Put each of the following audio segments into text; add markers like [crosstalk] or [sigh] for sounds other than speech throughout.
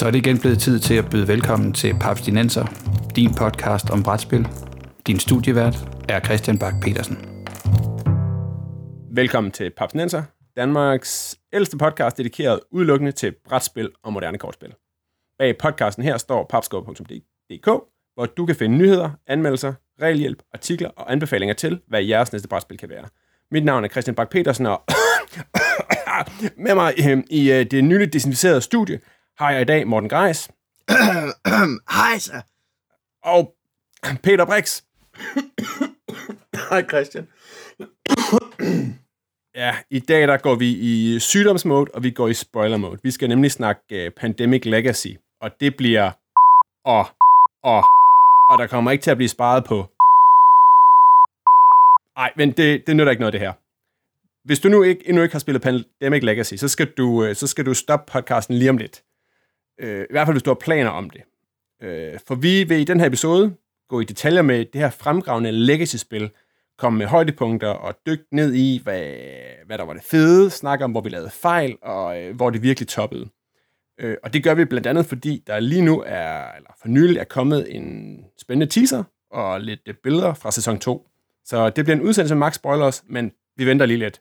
Så er det igen blevet tid til at byde velkommen til Papstinenser, din podcast om brætspil. Din studievært er Christian Bak petersen Velkommen til Papstinenser, Danmarks ældste podcast dedikeret udelukkende til brætspil og moderne kortspil. Bag podcasten her står papskov.dk, hvor du kan finde nyheder, anmeldelser, regelhjælp, artikler og anbefalinger til, hvad jeres næste brætspil kan være. Mit navn er Christian Bak petersen og [coughs] med mig øh, i øh, det nyligt desinficerede studie har jeg i dag Morten Greis. [coughs] Hej så. Og Peter Brix. Hej Christian. [coughs] ja, i dag der går vi i sygdomsmode, og vi går i spoiler mode. Vi skal nemlig snakke uh, Pandemic Legacy, og det bliver [coughs] og, og, og der kommer ikke til at blive sparet på. Nej, men det, det nytter ikke noget, det her. Hvis du nu ikke, endnu ikke har spillet Pandemic Legacy, så skal du, så skal du stoppe podcasten lige om lidt. Øh, I hvert fald, hvis du har planer om det. Øh, for vi vil i den her episode gå i detaljer med det her fremgravende legacy-spil, komme med højdepunkter og dykke ned i, hvad, hvad der var det fede, snakke om, hvor vi lavede fejl, og øh, hvor det virkelig toppede. Øh, og det gør vi blandt andet, fordi der lige nu er, eller for nylig er kommet en spændende teaser og lidt øh, billeder fra sæson 2. Så det bliver en udsendelse med max spoilers, men vi venter lige lidt.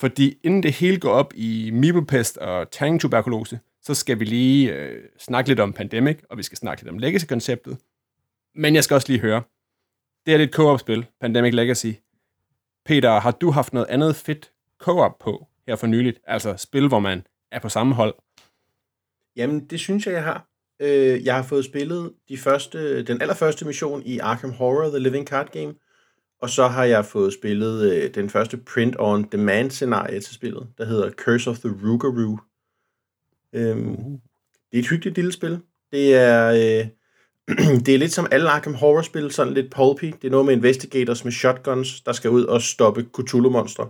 Fordi inden det hele går op i Mibopest og tangtuberkulose, tuberkulose så skal vi lige øh, snakke lidt om Pandemic, og vi skal snakke lidt om Legacy-konceptet. Men jeg skal også lige høre, det er et co-op-spil, Pandemic Legacy. Peter, har du haft noget andet fedt co-op på her for nyligt? Altså spil, hvor man er på samme hold? Jamen, det synes jeg, jeg har. Øh, jeg har fået spillet de første, den allerførste mission i Arkham Horror, The Living Card Game, og så har jeg fået spillet øh, den første print-on-demand-scenarie til spillet, der hedder Curse of the Rougarou. Øhm, uh. Det er et hyggeligt lille spil. Det er, øh, [clears throat] det er lidt som alle Arkham Horror-spil, sådan lidt pulpy. Det er noget med investigators med shotguns, der skal ud og stoppe Cthulhu-monstre.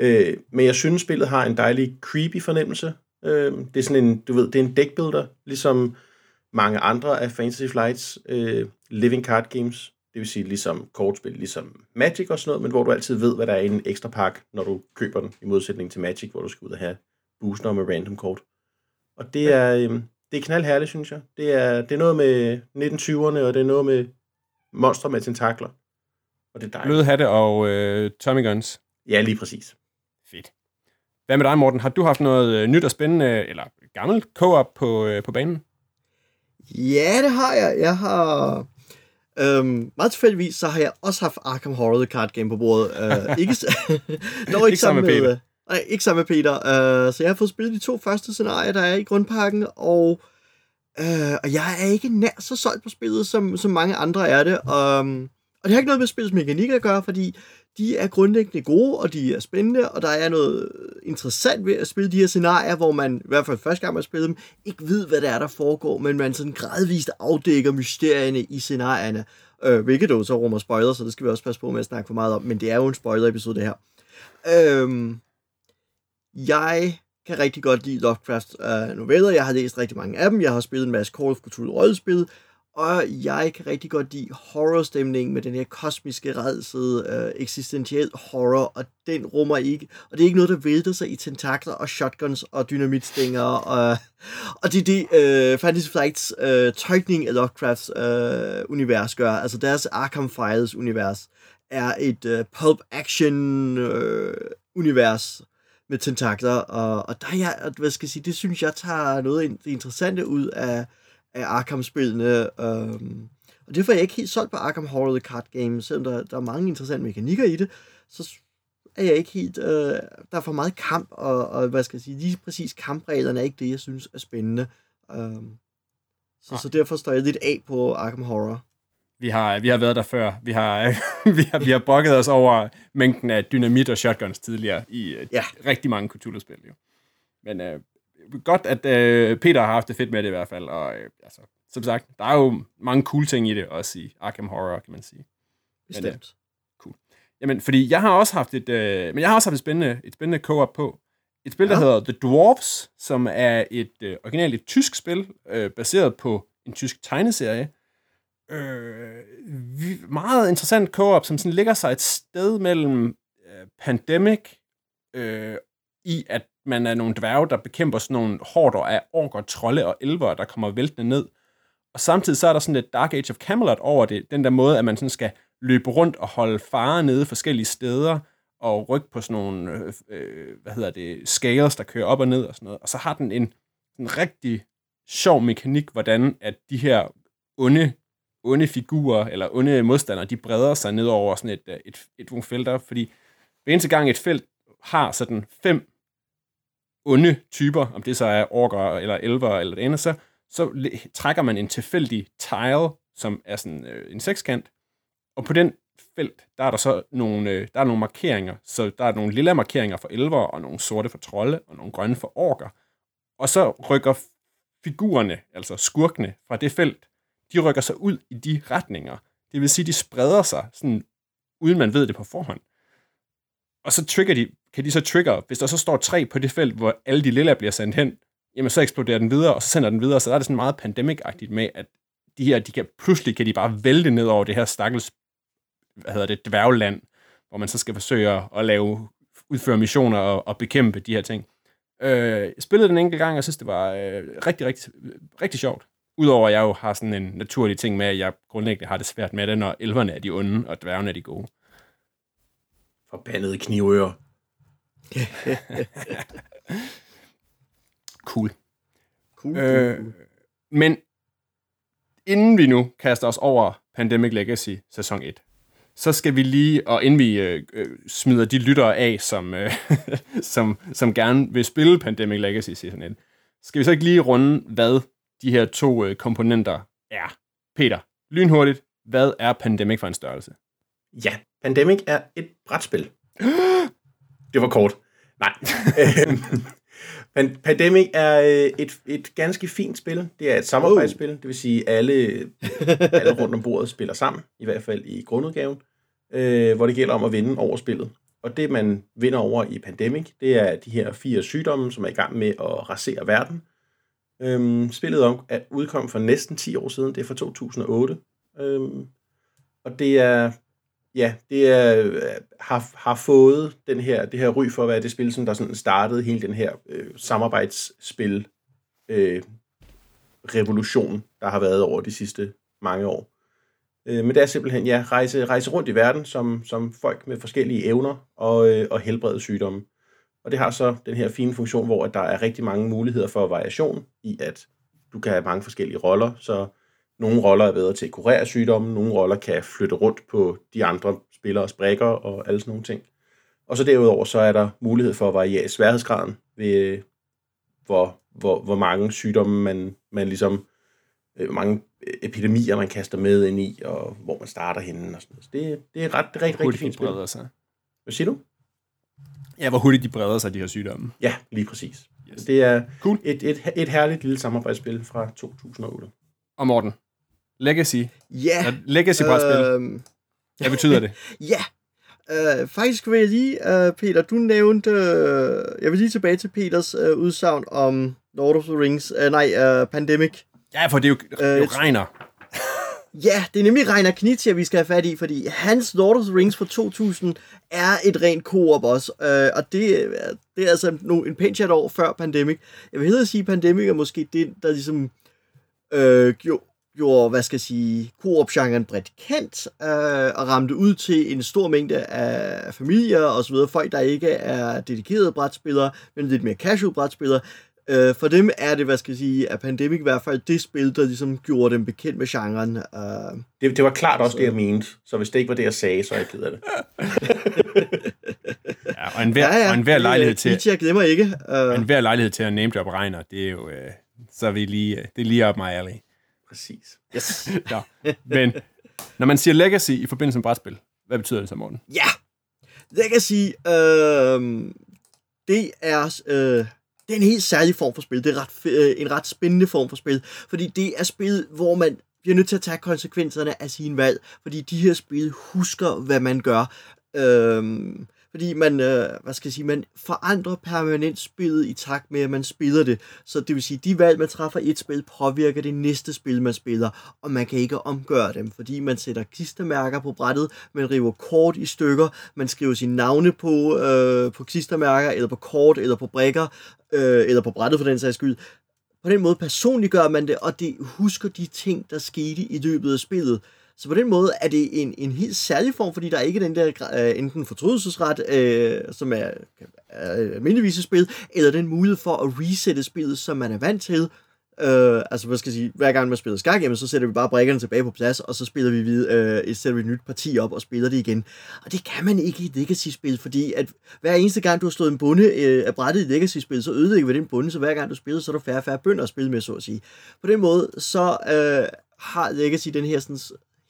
Øh, men jeg synes, spillet har en dejlig creepy fornemmelse. Øh, det er sådan en, du ved, det er en deckbuilder, ligesom mange andre af Fantasy Flights øh, living card games. Det vil sige ligesom kortspil, ligesom Magic og sådan noget, men hvor du altid ved, hvad der er i en ekstra pakke, når du køber den, i modsætning til Magic, hvor du skal ud og have booster med random kort. Og det er, øh, det er knaldherligt, synes jeg. Det er, det er noget med 1920'erne, og det er noget med monstre med tentakler. Og det er dejligt. Bløde hatte og øh, Tommy Guns. Ja, lige præcis. Fedt. Hvad med dig, Morten? Har du haft noget øh, nyt og spændende, eller gammelt co-op på, øh, på banen? Ja, det har jeg. Jeg har... Øhm, meget tilfældigvis, så har jeg også haft Arkham Horror The Card Game på bordet. Øh, [laughs] ikke, [laughs] dog ikke, ikke sammen med, med Peter. Nej, ikke sammen med Peter. Uh, så jeg har fået spillet de to første scenarier, der er i grundpakken, og, uh, og jeg er ikke nær så solgt på spillet, som, som mange andre er det. Um, og det har ikke noget med spillets mekanik at gøre, fordi de er grundlæggende gode, og de er spændende, og der er noget interessant ved at spille de her scenarier, hvor man, i hvert fald første gang man spiller dem, ikke ved, hvad der er, der foregår, men man sådan gradvist afdækker mysterierne i scenarierne, uh, hvilket jo så rummer spoiler, så det skal vi også passe på med at snakke for meget om, men det er jo en spoiler-episode, det her. Um, jeg kan rigtig godt lide Lovecrafts uh, øh, noveller. Jeg har læst rigtig mange af dem. Jeg har spillet en masse Call of Cthulhu rollespil. Og jeg kan rigtig godt lide horrorstemningen med den her kosmiske redsel, uh, øh, eksistentiel horror, og den rummer ikke, og det er ikke noget, der vælter sig i tentakler og shotguns og dynamitstænger, og, og det er det, uh, Fantasy Flights uh, tolkning af Lovecrafts uh, univers gør, altså deres Arkham Files univers er et uh, pulp action uh, univers, med tentakler, og, og der er jeg, hvad skal jeg sige, det synes jeg tager noget interessante ud af, af Arkham-spillene, øhm, og derfor er jeg ikke helt solgt på Arkham Horror The Card Game, selvom der, der er mange interessante mekanikker i det, så er jeg ikke helt, øh, der er for meget kamp, og, og hvad skal jeg sige, lige præcis kampreglerne er ikke det, jeg synes er spændende. Øhm, så, så derfor står jeg lidt af på Arkham Horror vi har, vi har været der før. Vi har, [laughs] vi har, vi har brokket os over mængden af dynamit og shotguns tidligere i øh, ja. rigtig mange Cthulhu-spil. Jo. Men øh, godt, at øh, Peter har haft det fedt med det i hvert fald. Og øh, altså, som sagt, der er jo mange cool ting i det, også i Arkham Horror, kan man sige. Bestemt. Men, øh, cool. Jamen, fordi jeg har også haft et, øh, men jeg har også haft et spændende, et spændende co-op på. Et spil, ja. der hedder The Dwarfs, som er et øh, originalt et tysk spil, øh, baseret på en tysk tegneserie, øh, meget interessant co-op, som sådan ligger sig et sted mellem øh, Pandemic øh, i, at man er nogle dværge, der bekæmper sådan nogle hårder af orker, trolde og elver, der kommer væltende ned. Og samtidig så er der sådan et Dark Age of Camelot over det. Den der måde, at man sådan skal løbe rundt og holde fare nede forskellige steder, og rykke på sådan nogle, øh, øh hvad hedder det, scales, der kører op og ned og sådan noget. Og så har den en, en rigtig sjov mekanik, hvordan at de her onde, onde figurer, eller onde modstandere, de breder sig ned over sådan et, et, et, et nogle felter, fordi hver eneste gang et felt har sådan fem onde typer, om det så er orker eller elver eller det andet, så, så trækker man en tilfældig tile, som er sådan øh, en sekskant, og på den felt, der er der så nogle, øh, der er nogle markeringer, så der er nogle lille markeringer for elver, og nogle sorte for trolde, og nogle grønne for orker. Og så rykker figurerne, altså skurkene fra det felt, de rykker sig ud i de retninger. Det vil sige, de spreder sig, sådan, uden man ved det på forhånd. Og så trigger de, kan de så trigger, hvis der så står tre på det felt, hvor alle de lilla bliver sendt hen, jamen så eksploderer den videre, og så sender den videre. Så der er det sådan meget pandemic-agtigt med, at de her, de kan, pludselig kan de bare vælte ned over det her stakkels, hvad hedder det, dværgland, hvor man så skal forsøge at lave, udføre missioner og, og bekæmpe de her ting. Øh, jeg spillede den enkelt gang, og jeg synes, det var øh, rigtig, rigtig, rigtig sjovt. Udover at jeg jo har sådan en naturlig ting med, at jeg grundlæggende har det svært med det, når elverne er de onde, og dværgene er de gode. Forbandede knivører. [laughs] cool. Cool, Øh, men inden vi nu kaster os over Pandemic Legacy sæson 1, så skal vi lige, og inden vi øh, øh, smider de lyttere af, som, øh, [laughs] som, som gerne vil spille Pandemic Legacy Season 1, skal vi så ikke lige runde, hvad de her to øh, komponenter er. Peter, lynhurtigt, hvad er Pandemic for en størrelse? Ja, Pandemic er et brætspil. [gasps] det var kort. Nej. [laughs] Øhm, Pandemic er øh, et, et ganske fint spil. Det er et samarbejdsspil, det vil sige, alle, alle rundt om bordet spiller sammen, i hvert fald i grundudgaven, øh, hvor det gælder om at vinde over spillet. Og det, man vinder over i Pandemic, det er de her fire sygdomme, som er i gang med at rasere verden. Øhm, spillet om, er udkom for næsten 10 år siden, det er fra 2008. Øhm, og det er ja, det er, øh, har, har fået den her, det her ry for at være det spil, som der sådan startede hele den her øh, samarbejdsspil øh, revolution, der har været over de sidste mange år. Øh, men det er simpelthen, ja, rejse, rejse rundt i verden som, som folk med forskellige evner og, øh, og helbrede sygdomme. Og det har så den her fine funktion, hvor der er rigtig mange muligheder for variation i, at du kan have mange forskellige roller, så nogle roller er bedre til at kurere sygdommen, nogle roller kan flytte rundt på de andre spillere brækker og alle sådan nogle ting. Og så derudover så er der mulighed for at variere sværhedsgraden ved, hvor, hvor, hvor mange sygdomme man, man ligesom, øh, hvor mange epidemier man kaster med ind i, og hvor man starter henne og sådan noget. Så det, det er ret, det er rigtig, rigtig fint spil. Sig. Hvad siger du? Ja, hvor hurtigt de breder sig, de her sygdomme. Ja, lige præcis. Yes. Det er cool. et, et, et herligt lille samarbejdsspil fra 2008. Og Morten, Legacy. Ja. Legacy-brætspil. Øh, Hvad betyder det? [laughs] ja. Uh, faktisk vil jeg lige, uh, Peter, du nævnte, uh, jeg vil lige tilbage til Peters uh, udsagn om Lord of the Rings, uh, nej, uh, Pandemic. Ja, for det er jo, uh, det jo Reiner ja, det er nemlig Reiner Knizia, vi skal have fat i, fordi hans Lord of the Rings fra 2000 er et rent koop også, øh, og det, øh, det er altså no, en pæn chat år før Pandemic. Jeg vil hellere sige, Pandemic er måske det, der ligesom øh, gjorde, gjorde, hvad skal jeg sige, koop-genren bredt kendt, øh, og ramte ud til en stor mængde af familier og så videre, folk, der ikke er dedikerede brætspillere, men lidt mere casual brætspillere. Øh, for dem er det, hvad skal jeg sige, af Pandemic i hvert fald det spil, der ligesom gjorde dem bekendt med genren. Øh, det, det var klart også så. det, jeg mente, så hvis det ikke var det, jeg sagde, så er jeg ked af det. [laughs] ja, og en hver, ja, ja. Og en hver lejlighed til... Jeg glemmer ikke. Uh, og en hver lejlighed til at name drop regner, det er jo... Øh, så er vi lige, det er lige op mig alley. Præcis. Yes. [laughs] ja. Men når man siger legacy i forbindelse med brætspil, hvad betyder det så, Morten? Ja, legacy, øh, det er... Øh, det er en helt særlig form for spil. Det er ret, øh, en ret spændende form for spil, fordi det er spil, hvor man bliver nødt til at tage konsekvenserne af sin valg, fordi de her spil husker, hvad man gør. Øhm, fordi man, øh, hvad skal jeg sige, man forandrer permanent spillet i takt med, at man spiller det. Så det vil sige, de valg, man træffer i et spil, påvirker det næste spil, man spiller, og man kan ikke omgøre dem, fordi man sætter klistermærker på brættet, man river kort i stykker, man skriver sine navne på, øh, på klistermærker, eller på kort, eller på brækker, øh, eller på brættet for den sags skyld. På den måde personliggør man det, og det husker de ting, der skete i løbet af spillet. Så på den måde er det en, en helt særlig form, fordi der er ikke den der øh, enten fortrydelsesret, øh, som er uh, almindeligvis spil, eller den mulighed for at resette spillet, som man er vant til. Øh, altså, hvad skal jeg sige, hver gang man spiller skak, jamen, så sætter vi bare brækkerne tilbage på plads, og så spiller vi videre, øh, uh, sætter vi et nyt parti op og spiller det igen. Og det kan man ikke i et Legacy-spil, fordi at hver eneste gang, du har slået en bunde øh, af brættet i et Legacy-spil, så ødelægger vi den bunde, så hver gang du spiller, så er der færre og færre bønder at spille med, så at sige. På den måde, så øh, har Legacy den her sådan,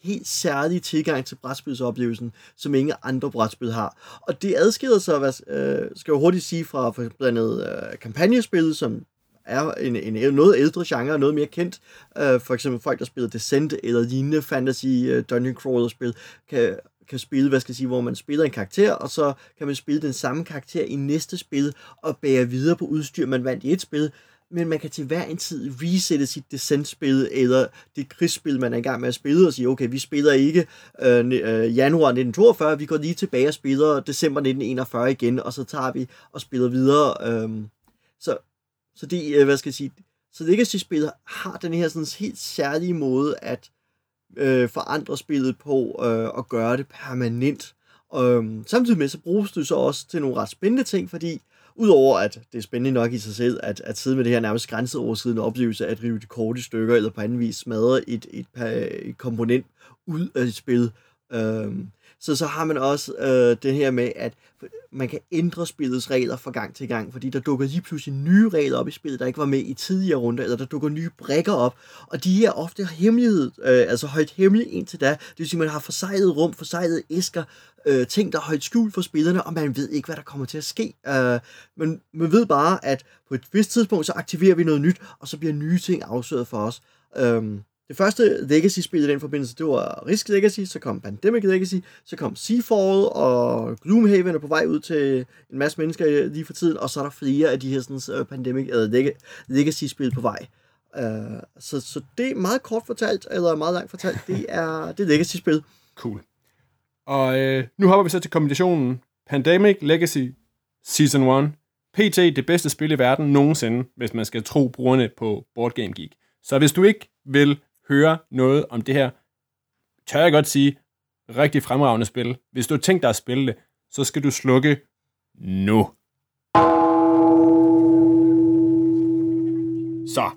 helt særlig tilgang til brætspilsoplevelsen, som ingen andre brætspil har. Og det adskiller sig, hvad, øh, skal jeg hurtigt sige, fra for blandt andet øh, kampagnespil, som er en, en noget ældre genre, noget mere kendt. Øh, for eksempel folk, der spiller Descent eller lignende fantasy øh, dungeon crawler spil, kan, kan spille, hvad skal jeg sige, hvor man spiller en karakter, og så kan man spille den samme karakter i næste spil, og bære videre på udstyr, man vandt i et spil, men man kan til hver en tid resette sit Descent-spil, eller det krigsspil, man er i gang med at spille, og sige, okay, vi spiller ikke øh, øh, januar 1942, vi går lige tilbage og spiller december 1941 igen, og så tager vi og spiller videre. Øh, så, så det, øh, hvad skal jeg sige, så Legacy-spillet har den her sådan helt særlige måde at øh, forandre spillet på, øh, og gøre det permanent. Øh, samtidig med, så bruges det så også til nogle ret spændende ting, fordi Udover at det er spændende nok i sig selv, at, at sidde med det her nærmest grænseoverskridende oplevelse, at rive de korte stykker, eller på anden vis smadre et, et, et, et komponent ud af et spil. Øhm, så så har man også øh, det her med, at man kan ændre spillets regler fra gang til gang, fordi der dukker lige pludselig nye regler op i spillet, der ikke var med i tidligere runder, eller der dukker nye brækker op, og de er ofte hemmelighed, øh, altså højt hemmelige indtil da. Det vil sige, at man har forsejlet rum, forsejlet æsker, øh, ting, der er højt skjult for spillerne, og man ved ikke, hvad der kommer til at ske. Øh, men man ved bare, at på et vist tidspunkt, så aktiverer vi noget nyt, og så bliver nye ting afsløret for os. Øh, det første Legacy-spil i den forbindelse, det var Risk Legacy, så kom Pandemic Legacy, så kom Seafall, og Gloomhaven er på vej ud til en masse mennesker lige for tiden, og så er der flere af de her sådan, uh, Pandemic øh, eller Legacy-spil på vej. Uh, så, så det er meget kort fortalt, eller meget langt fortalt, det er det Legacy-spil. Cool. Og øh, nu hopper vi så til kombinationen Pandemic Legacy Season 1. PT det bedste spil i verden nogensinde, hvis man skal tro brugerne på Board Game Geek. Så hvis du ikke vil høre noget om det her, tør jeg godt sige, rigtig fremragende spil. Hvis du har tænkt dig at spille det, så skal du slukke nu. Så,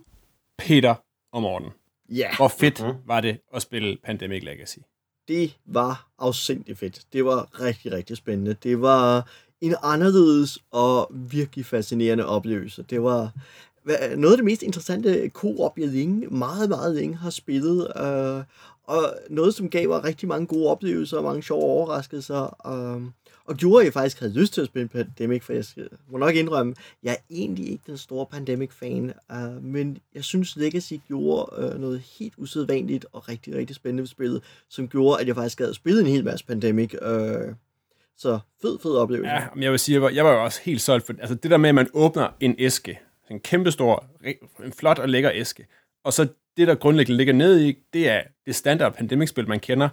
Peter og Morten. Ja. Yeah. Hvor fedt uh-huh. var det at spille Pandemic Legacy? Det var afsindigt fedt. Det var rigtig, rigtig spændende. Det var en anderledes og virkelig fascinerende oplevelse. Det var, noget af det mest interessante co-op, jeg længe, meget, meget længe har spillet. Øh, og noget, som gav mig rigtig mange gode oplevelser og mange sjove overraskelser. Øh, og gjorde, at jeg faktisk havde lyst til at spille Pandemic, for jeg må nok indrømme, jeg er egentlig ikke den store Pandemic-fan, øh, men jeg synes, Legacy gjorde øh, noget helt usædvanligt og rigtig, rigtig spændende ved spillet, som gjorde, at jeg faktisk havde spillet en hel masse Pandemic. Øh, så fed, fed oplevelse. Ja, men jeg vil sige, jeg var, jeg var jo også helt solgt for, altså det der med, at man åbner en æske, en kæmpestor, en flot og lækker æske. Og så det, der grundlæggende ligger ned i, det er det standard pandemic-spil, man kender,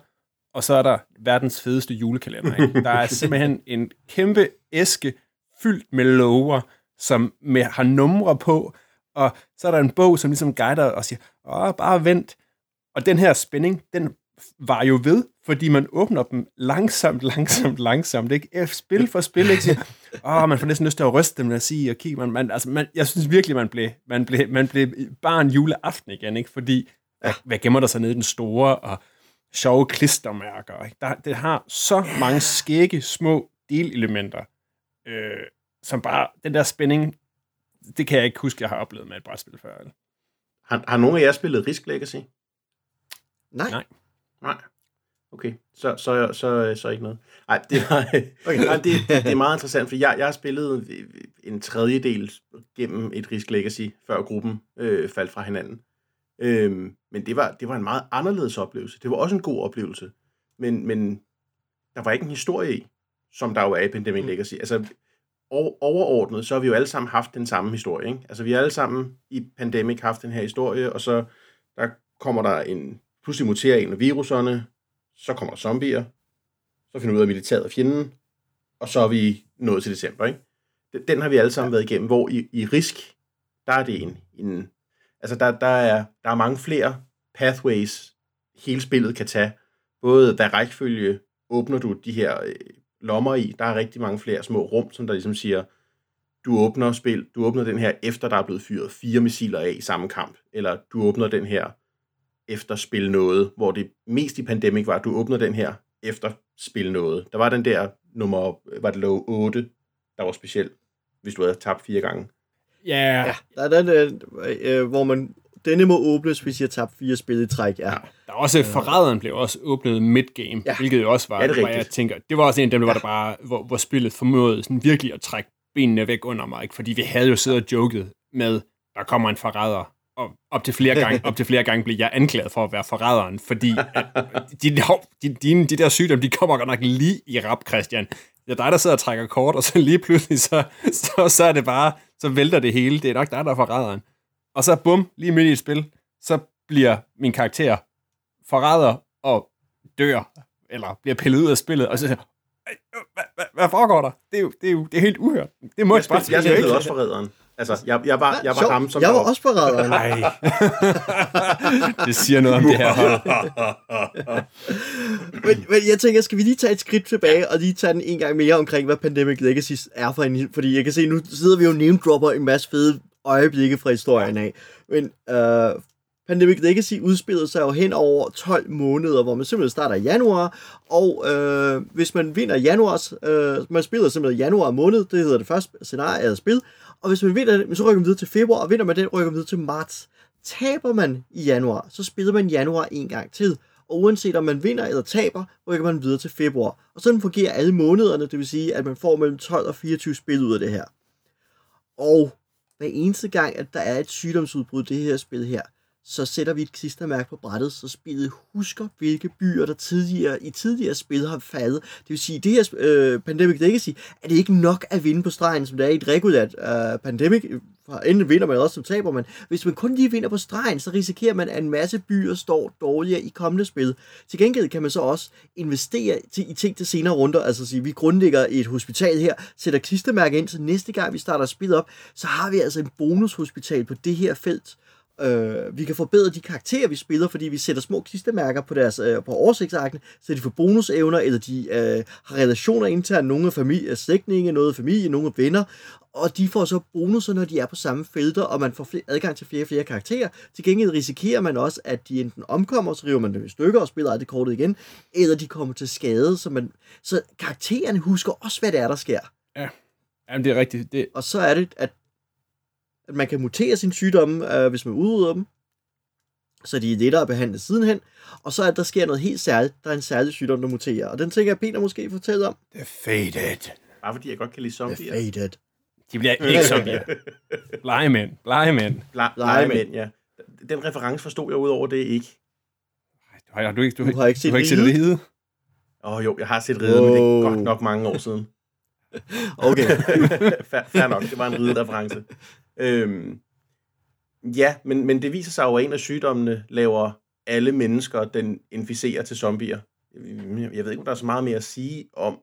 og så er der verdens fedeste julekalender. Ikke? [laughs] Der er simpelthen en kæmpe æske fyldt med lover, som med, har numre på, og så er der en bog, som ligesom guider og siger, åh, bare vent. Og den her spænding, den var jo ved, fordi man åbner dem langsomt, [laughs] langsomt, langsomt, ikke? Spil for spil, ikke? [laughs] Åh, man får næsten lyst til at ryste dem, at sige, og kigge, man, man, altså, man, jeg synes virkelig, man blev, man blev, man blev bare en juleaften igen, ikke? Fordi, ja. hvad gemmer der sig nede i den store, og sjove klistermærker, ikke? Der, det har så mange skægge, små delelementer, øh, som bare, den der spænding, det kan jeg ikke huske, jeg har oplevet med et brætspil før. Eller? Har, har nogen af jer spillet Risk Legacy? Nej. Nej. Nej. Okay, så, så, så, så ikke noget. Nej, det, var, [laughs] okay. nej, det, det er meget interessant, for jeg, jeg har spillet en tredjedel gennem et Risk Legacy, før gruppen øh, faldt fra hinanden. Øhm, men det var, det var en meget anderledes oplevelse. Det var også en god oplevelse, men, men der var ikke en historie i. som der jo er i Pandemic mm. Legacy. Altså, overordnet, så har vi jo alle sammen haft den samme historie. Ikke? Altså, vi har alle sammen i Pandemic haft den her historie, og så der kommer der en, pludselig muterer en af viruserne, så kommer der zombier, så finder vi ud af militæret af fjenden, og så er vi nået til december. Ikke? Den har vi alle sammen ja. været igennem, hvor i, i risk, der er det en, en altså der, der, er, der er mange flere pathways, hele spillet kan tage. Både hvad rækkefølge åbner du de her øh, lommer i. Der er rigtig mange flere små rum, som der ligesom siger, du åbner spil, du åbner den her, efter der er blevet fyret fire missiler af i samme kamp, eller du åbner den her efter spil noget, hvor det mest i Pandemic var, at du åbner den her efter spil noget. Der var den der nummer, var det lov 8, der var speciel, hvis du havde tabt fire gange. Yeah. Ja, der er den, øh, øh, hvor man denne må åbnes, hvis jeg tabt fire spil i træk. Ja. ja. Der er også, forræderen blev også åbnet midgame, ja. hvilket jo også var, ja, det hvor jeg tænker, det var også en af dem, der ja. var der bare, hvor, hvor spillet formåede sådan virkelig at trække benene væk under mig, ikke? fordi vi havde jo siddet og joket med, der kommer en forræder, og op til flere gange, op til flere gange blev jeg anklaget for at være forræderen, fordi at de, de, de, de der sygdomme, de kommer godt nok lige i rap, Christian. Det er dig, der sidder og trækker kort, og så lige pludselig, så, så, så er det bare, så vælter det hele. Det er nok dig, der er forræderen. Og så bum, lige midt i et spil, så bliver min karakter forræder og dør, eller bliver pillet ud af spillet, og så siger hvad, hvad, hvad foregår der? Det er jo, det er jo det er helt uhørt. Det må jeg, jeg, jeg, jeg, jeg også forræderen. Altså, jeg, jeg var, jeg var så, ham, som Jeg var, var også forræderen. Nej. [laughs] det siger noget om det her hold. men, men jeg tænker, skal vi lige tage et skridt tilbage, og lige tage den en gang mere omkring, hvad Pandemic Legacy er for en... Fordi jeg kan se, nu sidder vi jo name dropper en masse fede øjeblikke fra historien af. Men uh, Pandemic Legacy udspillede sig jo hen over 12 måneder, hvor man simpelthen starter i januar, og øh, hvis man vinder januars, øh, man spiller simpelthen januar måned, det hedder det første scenarie af spil, og hvis man vinder det, så rykker man videre til februar, og vinder man den, rykker man videre til marts. Taber man i januar, så spiller man januar en gang til, og uanset om man vinder eller taber, rykker man videre til februar. Og sådan fungerer alle månederne, det vil sige, at man får mellem 12 og 24 spil ud af det her. Og hver eneste gang, at der er et sygdomsudbrud i det her spil her, så sætter vi et klistermærke på brættet, så spillet husker, hvilke byer, der tidligere, i tidligere spil har faldet. Det vil sige, det her øh, Pandemic Legacy, er det ikke nok at vinde på stregen, som det er i et regulært øh, Pandemic. Enten vinder man, eller også som taber man. Hvis man kun lige vinder på stregen, så risikerer man, at en masse byer står dårligere i kommende spil. Til gengæld kan man så også investere til, i ting til senere runder. Altså sige, vi grundlægger et hospital her, sætter klistermærke ind, så næste gang vi starter spillet op, så har vi altså en bonushospital på det her felt Øh, vi kan forbedre de karakterer, vi spiller, fordi vi sætter små kistemærker på deres øh, på oversigtsarkene, så de får bonusevner, eller de øh, har relationer internt, nogle af familie, slægtninge, noget af familie, nogle af venner, og de får så bonusser, når de er på samme felter, og man får flere, adgang til flere og flere karakterer. Til gengæld risikerer man også, at de enten omkommer, så river man dem i stykker og spiller det kortet igen, eller de kommer til skade, så, man, så karaktererne husker også, hvad det er, der sker. Ja, Jamen, det er rigtigt. Det... Og så er det, at at man kan mutere sine sygdomme, øh, hvis man udrydder dem, så de er lettere at behandle sidenhen. Og så at der sker noget helt særligt. Der er en særlig sygdom, der muterer. Og den tænker jeg, Peter måske fortælle om. The Faded. Bare fordi jeg godt kan lide zombier. The Faded. De bliver ikke zombier. [laughs] Blegemænd. Blegemænd. Blegemænd, ja. Den reference forstod jeg ud over det ikke. Har, har du ikke, du, du har ikke set, du har ikke set Ride? Åh oh, jo, jeg har set Ride, oh. men det er godt nok mange år siden. okay. [laughs] fair, fair nok, det var en ride-reference. Øhm, ja, men, men det viser sig jo, at en af sygdommene laver alle mennesker, den inficerer til zombier. Jeg ved ikke, om der er så meget mere at sige om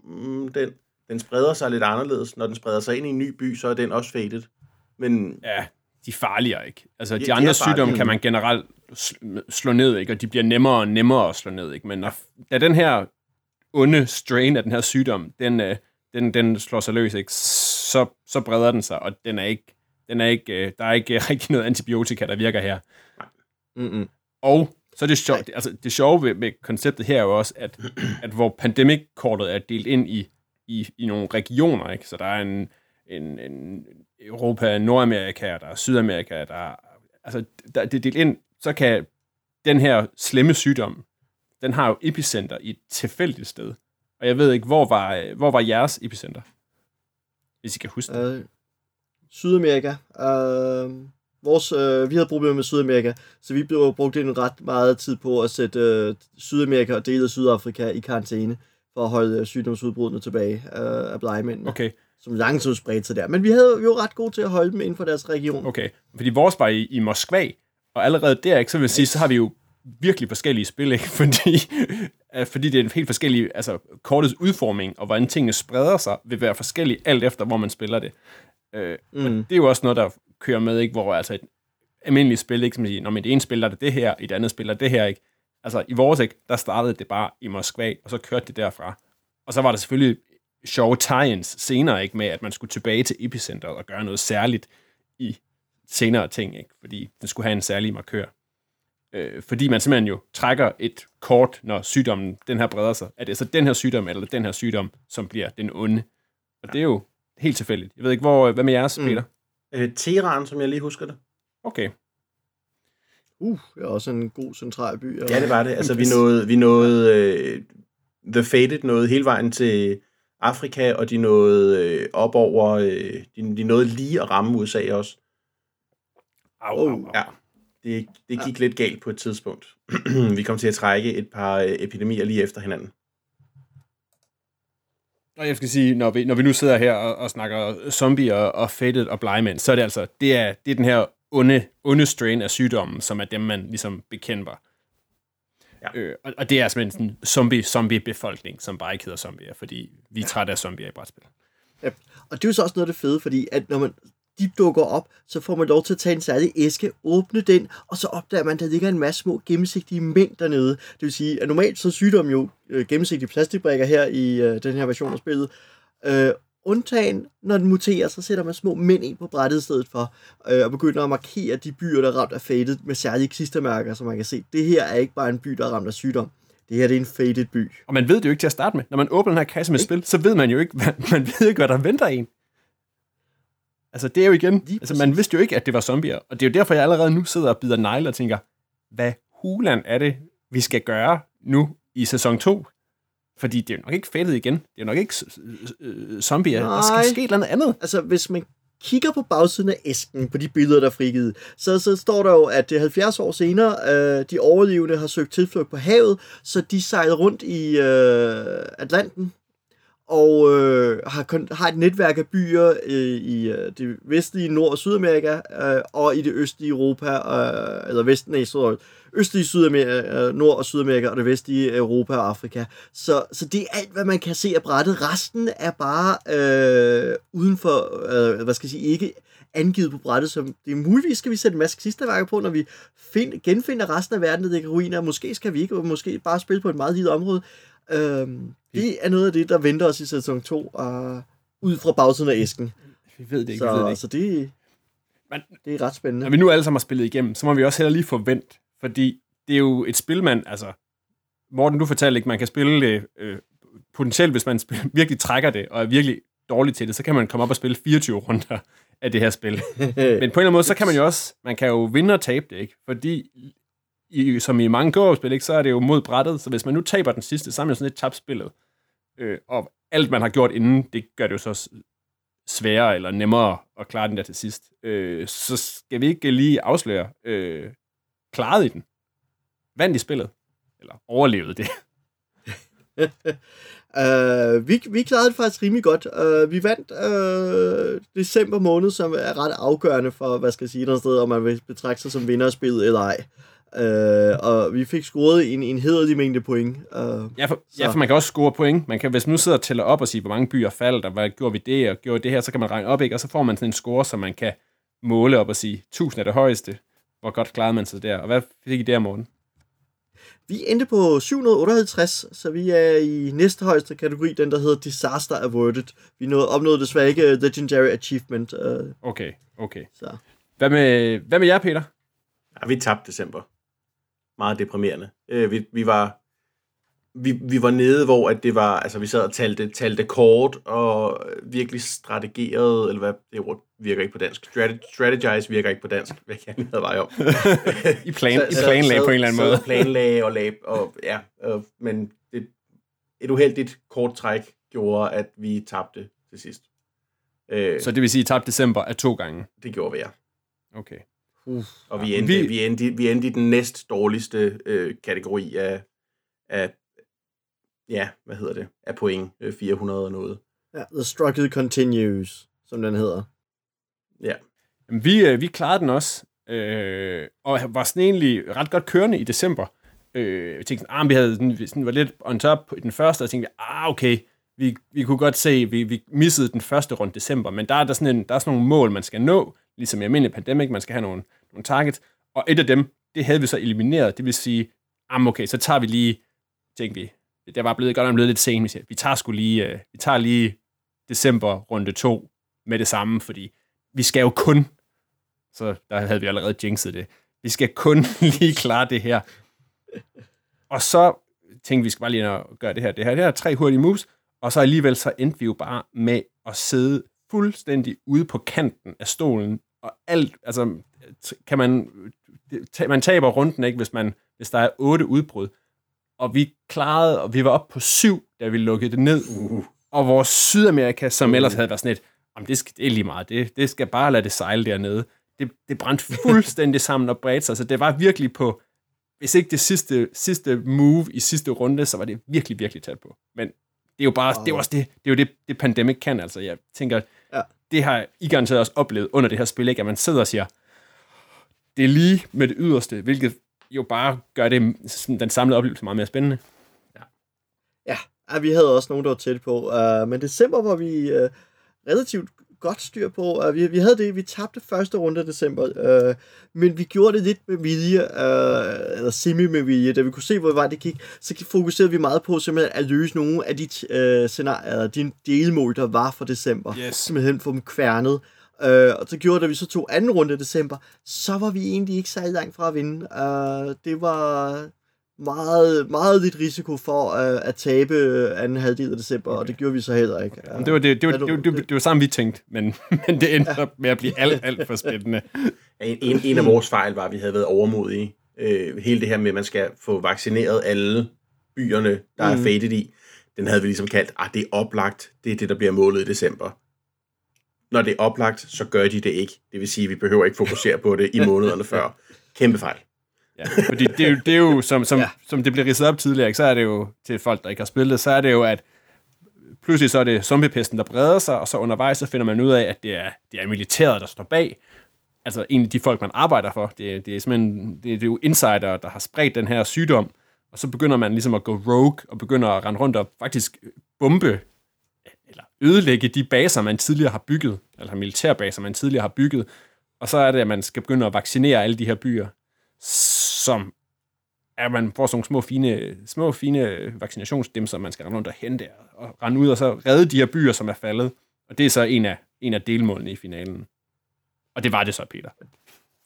den. Den spreder sig lidt anderledes. Når den spreder sig ind i en ny by, så er den også faded. Men... Ja, de er farligere, ikke? Altså, de, de andre de sygdomme kan man generelt slå ned, ikke? Og de bliver nemmere og nemmere at slå ned, ikke? Men når, da den her onde strain af den her sygdom, den, øh, den, den slår sig løs, ikke? Så, så breder den sig, og den er ikke den er ikke, øh, der er ikke [laughs] rigtig noget antibiotika, der virker her. Mm-mm. Og så er det sjovt, altså det sjove ved, med konceptet her er jo også, at, at hvor pandemic-kortet er delt ind i, i, i nogle regioner, ikke? så der er en, en, en Europa, Nordamerika, der er Sydamerika, der er, altså der, det er delt ind, så kan den her slemme sygdom, den har jo epicenter i et tilfældigt sted. Og jeg ved ikke, hvor var, hvor var jeres epicenter? Hvis I kan huske det. Øh, Sydamerika. Uh, vores, uh, vi havde problemer med Sydamerika, så vi blev brugt en ret meget tid på at sætte uh, Sydamerika og dele af Sydafrika i karantæne, for at holde øh, sygdomsudbruddene tilbage øh, af blegemændene, Okay, som langsomt spredte sig der. Men vi havde vi var ret gode til at holde dem inden for deres region. okay. Fordi vores var i, i Moskva, og allerede der, ikke, så vil jeg sige, så har vi jo virkelig forskellige spil, ikke? [laughs] Fordi, øh, fordi det er en helt forskellig, altså kortets udformning, og hvordan tingene spreder sig, vil være forskellig alt efter, hvor man spiller det. Øh, mm. Og det er jo også noget, der kører med, ikke? Hvor altså et almindeligt spil, ikke? Som siger, når det ene spil er det det her, i det andet spil er det her, ikke? Altså i vores, ikke? Der startede det bare i Moskva, og så kørte det derfra. Og så var der selvfølgelig sjove tie senere, ikke? Med at man skulle tilbage til epicenteret og gøre noget særligt i senere ting, ikke? Fordi den skulle have en særlig markør øh, fordi man simpelthen jo trækker et kort, når sygdommen den her breder sig. Er det så den her sygdom, eller den her sygdom, som bliver den onde? Og det er jo helt tilfældigt. Jeg ved ikke, hvor, hvad med jeres, Mm. Peter? Øh, Teheran, som jeg lige husker det. Okay. Uh, det er også en god central by. Ja, det var det. Altså, [laughs] vi nåede, vi nåede øh, The Faded nåede hele vejen til Afrika, og de nåede øh, op over, øh, de, de nåede lige at ramme USA også. Au, au, au. Ja. Det, det gik lidt galt på et tidspunkt. [clears throat] vi kom til at trække et par øh, epidemier lige efter hinanden. Og jeg skal sige, når vi, når vi nu sidder her og, og snakker zombier og faded og blegmænd, så er det altså, det er, det er den her onde, onde strain af sygdommen, som er dem, man ligesom bekæmper. Ja. Øh, og, og det er simpelthen sådan en zombie-zombie-befolkning, som bare ikke hedder zombier, fordi vi er trætte af zombier i brætspil. Ja. Og det er jo så også noget af det fede, fordi at når man de dukker op, så får man lov til at tage en særlig æske, åbne den, og så opdager man, at der ligger en masse små gennemsigtige mængder nede. Det vil sige, at normalt så sygdom jo øh, gennemsigtige plastikbrikker her i øh, den her version af spillet. Øh, undtagen, når den muterer, så sætter man små mænd ind på brættet i stedet for, øh, og begynder at markere de byer, der er ramt af fadet med særlige klistermærker, så man kan se, det her er ikke bare en by, der er ramt af sygdom. Det her det er en faded by. Og man ved det jo ikke til at starte med. Når man åbner den her kasse med spil, så ved man jo ikke, hvad, [laughs] man ved ikke, hvad der venter en. Altså, det er jo igen, Lige altså man vidste jo ikke, at det var zombier. Og det er jo derfor, jeg allerede nu sidder og bider negle og tænker, hvad hulan er det, vi skal gøre nu i sæson 2? Fordi det er jo nok ikke fældet igen. Det er jo nok ikke øh, zombier. Der skal Nej. ske et eller andet andet. Altså, hvis man kigger på bagsiden af æsken, på de billeder, der er frigivet, så, så står der jo, at det er 70 år senere, øh, de overlevende har søgt tilflugt på havet, så de sejlede rundt i øh, Atlanten, og øh, har, har et netværk af byer øh, i øh, det vestlige Nord- og Sydamerika, øh, og i det østlige Europa, øh, eller vesten af Syd- østlige Sydamerika, øh, Nord- og Sydamerika, og det vestlige Europa og Afrika. Så, så det er alt, hvad man kan se af brættet. Resten er bare øh, uden for, øh, hvad skal jeg sige, ikke angivet på brættet, som det er muligvis skal vi sætte en masse klisterværker på, når vi find, genfinder resten af verden, det er ruiner. Måske skal vi ikke, måske bare spille på et meget lille område. Øh, det er noget af det, der venter os i sæson 2, og ud fra bagsiden af æsken. Vi ved det ikke, vi ved det Så, ikke. så det, Men- det er ret spændende. Når vi nu alle sammen har spillet igennem, så må vi også heller lige forvente, fordi det er jo et spil, man, altså, Morten, du fortalte ikke, man kan spille det øh, potentielt, hvis man spil, [laughs] virkelig trækker det, og er virkelig dårlig til det, så kan man komme op og spille 24 runder af det her spil. [laughs] Men på en eller anden måde, så kan man jo også, man kan jo vinde og tabe det, ikke? Fordi, i, som i mange go-spil, ikke, så er det jo mod brættet, så hvis man nu taber den sidste, så er man jo sådan lidt tabt spillet. Øh, og alt, man har gjort inden, det gør det jo så sværere eller nemmere at klare den der til sidst. Øh, så skal vi ikke lige afsløre øh, klaret i den? Vandt i spillet? Eller overlevede det? Uh, [laughs] vi, vi klarede det faktisk rimelig godt. Uh, vi vandt uh, december måned, som er ret afgørende for, hvad skal jeg sige, et sted, om man vil betragte sig som vinder af spillet eller ej. Uh, og vi fik scoret en, en hederlig mængde point. Uh, Ja for, Så. ja, for man kan også score point. Man kan, hvis man nu sidder og tæller op og siger, hvor mange byer faldt, og hvad gjorde vi det, og gjorde det her, så kan man regne op, ikke? og så får man sådan en score, som man kan måle op og sige, 1000 er det højeste. Hvor godt klarede man sig der? Og hvad fik I der, morgen? vi endte på 758, så vi er i næste højeste kategori, den der hedder Disaster Averted. Vi nåede, opnåede desværre ikke øh, Legendary Achievement. Uh, Okay, okay. så. Hvad med, hvad med jer, Peter? Ja, vi tabte december. Meget deprimerende. Øh, vi, vi var vi, vi var nede, hvor at det var, altså vi sad og talte, talte kort, og virkelig strategeret, eller hvad, det ord virker ikke på dansk. Strate- Strategize virker ikke på dansk, hvad jeg havde vej om. [laughs] I, plan, I Så- planlagde så- på en eller anden måde. planlagde og lag, og ja, og, men det, et uheldigt kort træk gjorde, at vi tabte til sidst. Øh, Så det vil sige, at I tabte december af to gange. det gjorde vi, ja. Okay. Og vi endte, vi- vi... Vi, endte, vi endte i den næst dårligste øh, kategori af, af ja, hvad hedder det, af point, øh, 400 og noget. Ja, The Struggle Continues, som den hedder. Ja. Jamen, Vi, øh, vi klarede den også, øh, og var sådan egentlig ret godt kørende i december. Øh, jeg tænkte, ah, vi havde sådan, vi sådan var lidt on top i den første, og tænkte, ah, okay, vi, vi kunne godt se, vi, vi missede den første rundt december, men der er der sådan, en, der er sådan nogle mål, man skal nå, ligesom i almindelig pandemic, man skal have nogle, nogle targets, og et af dem, det havde vi så elimineret, det vil sige, ah, okay, så tager vi lige, tænkte vi, det var blevet, godt nok blevet lidt sent, vi siger, vi tager sgu lige, øh, vi tager lige december runde 2 med det samme, fordi vi skal jo kun, så der havde vi allerede jinxet det, vi skal kun [laughs] lige klare det her. Og så tænkte vi, vi skal bare lige gøre det her. Det her, det her tre hurtige moves, og så alligevel så endte vi jo bare med at sidde fuldstændig ude på kanten af stolen, og alt, altså, kan man, man taber runden, ikke, hvis, man, hvis der er otte udbrud. Og vi klarede, og vi var oppe på syv, da vi lukkede det ned. Uh. Og vores Sydamerika, som ellers havde været sådan et, jamen det, skal, det er lige meget, det, det skal bare lade det sejle dernede. Det, det brændte [laughs] fuldstændig sammen og bredte sig, så det var virkelig på, hvis ikke det sidste, sidste move i sidste runde, så var det virkelig, virkelig tæt på. Men det er jo bare, wow. det er også det, det, er jo det, det pandemic kan, altså. Jeg tænker det har I garanteret også oplevet under det her spil, ikke? at man sidder og siger, det er lige med det yderste, hvilket jo bare gør det den samlede oplevelse meget mere spændende. Ja, ja, ja vi havde også nogen, der var tæt på, uh, men december var vi uh, relativt godt styr på. Uh, vi, vi havde det, vi tabte første runde af december, uh, men vi gjorde det lidt med vilje, uh, eller semi med vilje, da vi kunne se, hvor vej det gik, så fokuserede vi meget på simpelthen at løse nogle af de uh, scenarier, de delmål, der var for december. Yes. Simpelthen få dem kværnet. Uh, og så gjorde det, da vi så tog anden runde i december, så var vi egentlig ikke særlig langt fra at vinde. Uh, det var meget, meget lidt risiko for uh, at tabe anden halvdel af december, okay. og det gjorde vi så heller ikke. Uh, det, var det, det, var, det, var, det, var, det var sammen, vi tænkte, men, [laughs] men det endte ja. med at blive alt, alt for spændende. [laughs] En, en, en af vores fejl var, at vi havde været overmodige. Uh, hele det her med, at man skal få vaccineret alle byerne, der mm. er faded i, den havde vi ligesom kaldt, at ah, det er oplagt, det er det, der bliver målet i december når det er oplagt, så gør de det ikke. Det vil sige, at vi behøver ikke fokusere på det i [laughs] månederne før. Kæmpe fejl. Ja, fordi det er jo, det er jo [laughs] som, som, ja. som det blev ridset op tidligere, så er det jo, til folk, der ikke har spillet så er det jo, at pludselig så er det zombiepesten, der breder sig, og så undervejs så finder man ud af, at det er, det er militæret, der står bag. Altså egentlig de folk, man arbejder for. Det, det er simpelthen det, det er jo insider, der har spredt den her sygdom, og så begynder man ligesom at gå rogue, og begynder at rende rundt og faktisk bombe ødelægge de baser, man tidligere har bygget, eller militærbaser, man tidligere har bygget, og så er det, at man skal begynde at vaccinere alle de her byer, som at man får sådan nogle små fine, små fine vaccinationsdimser, man skal rende rundt og hente og rende ud og så redde de her byer, som er faldet. Og det er så en af, en af delmålene i finalen. Og det var det så, Peter.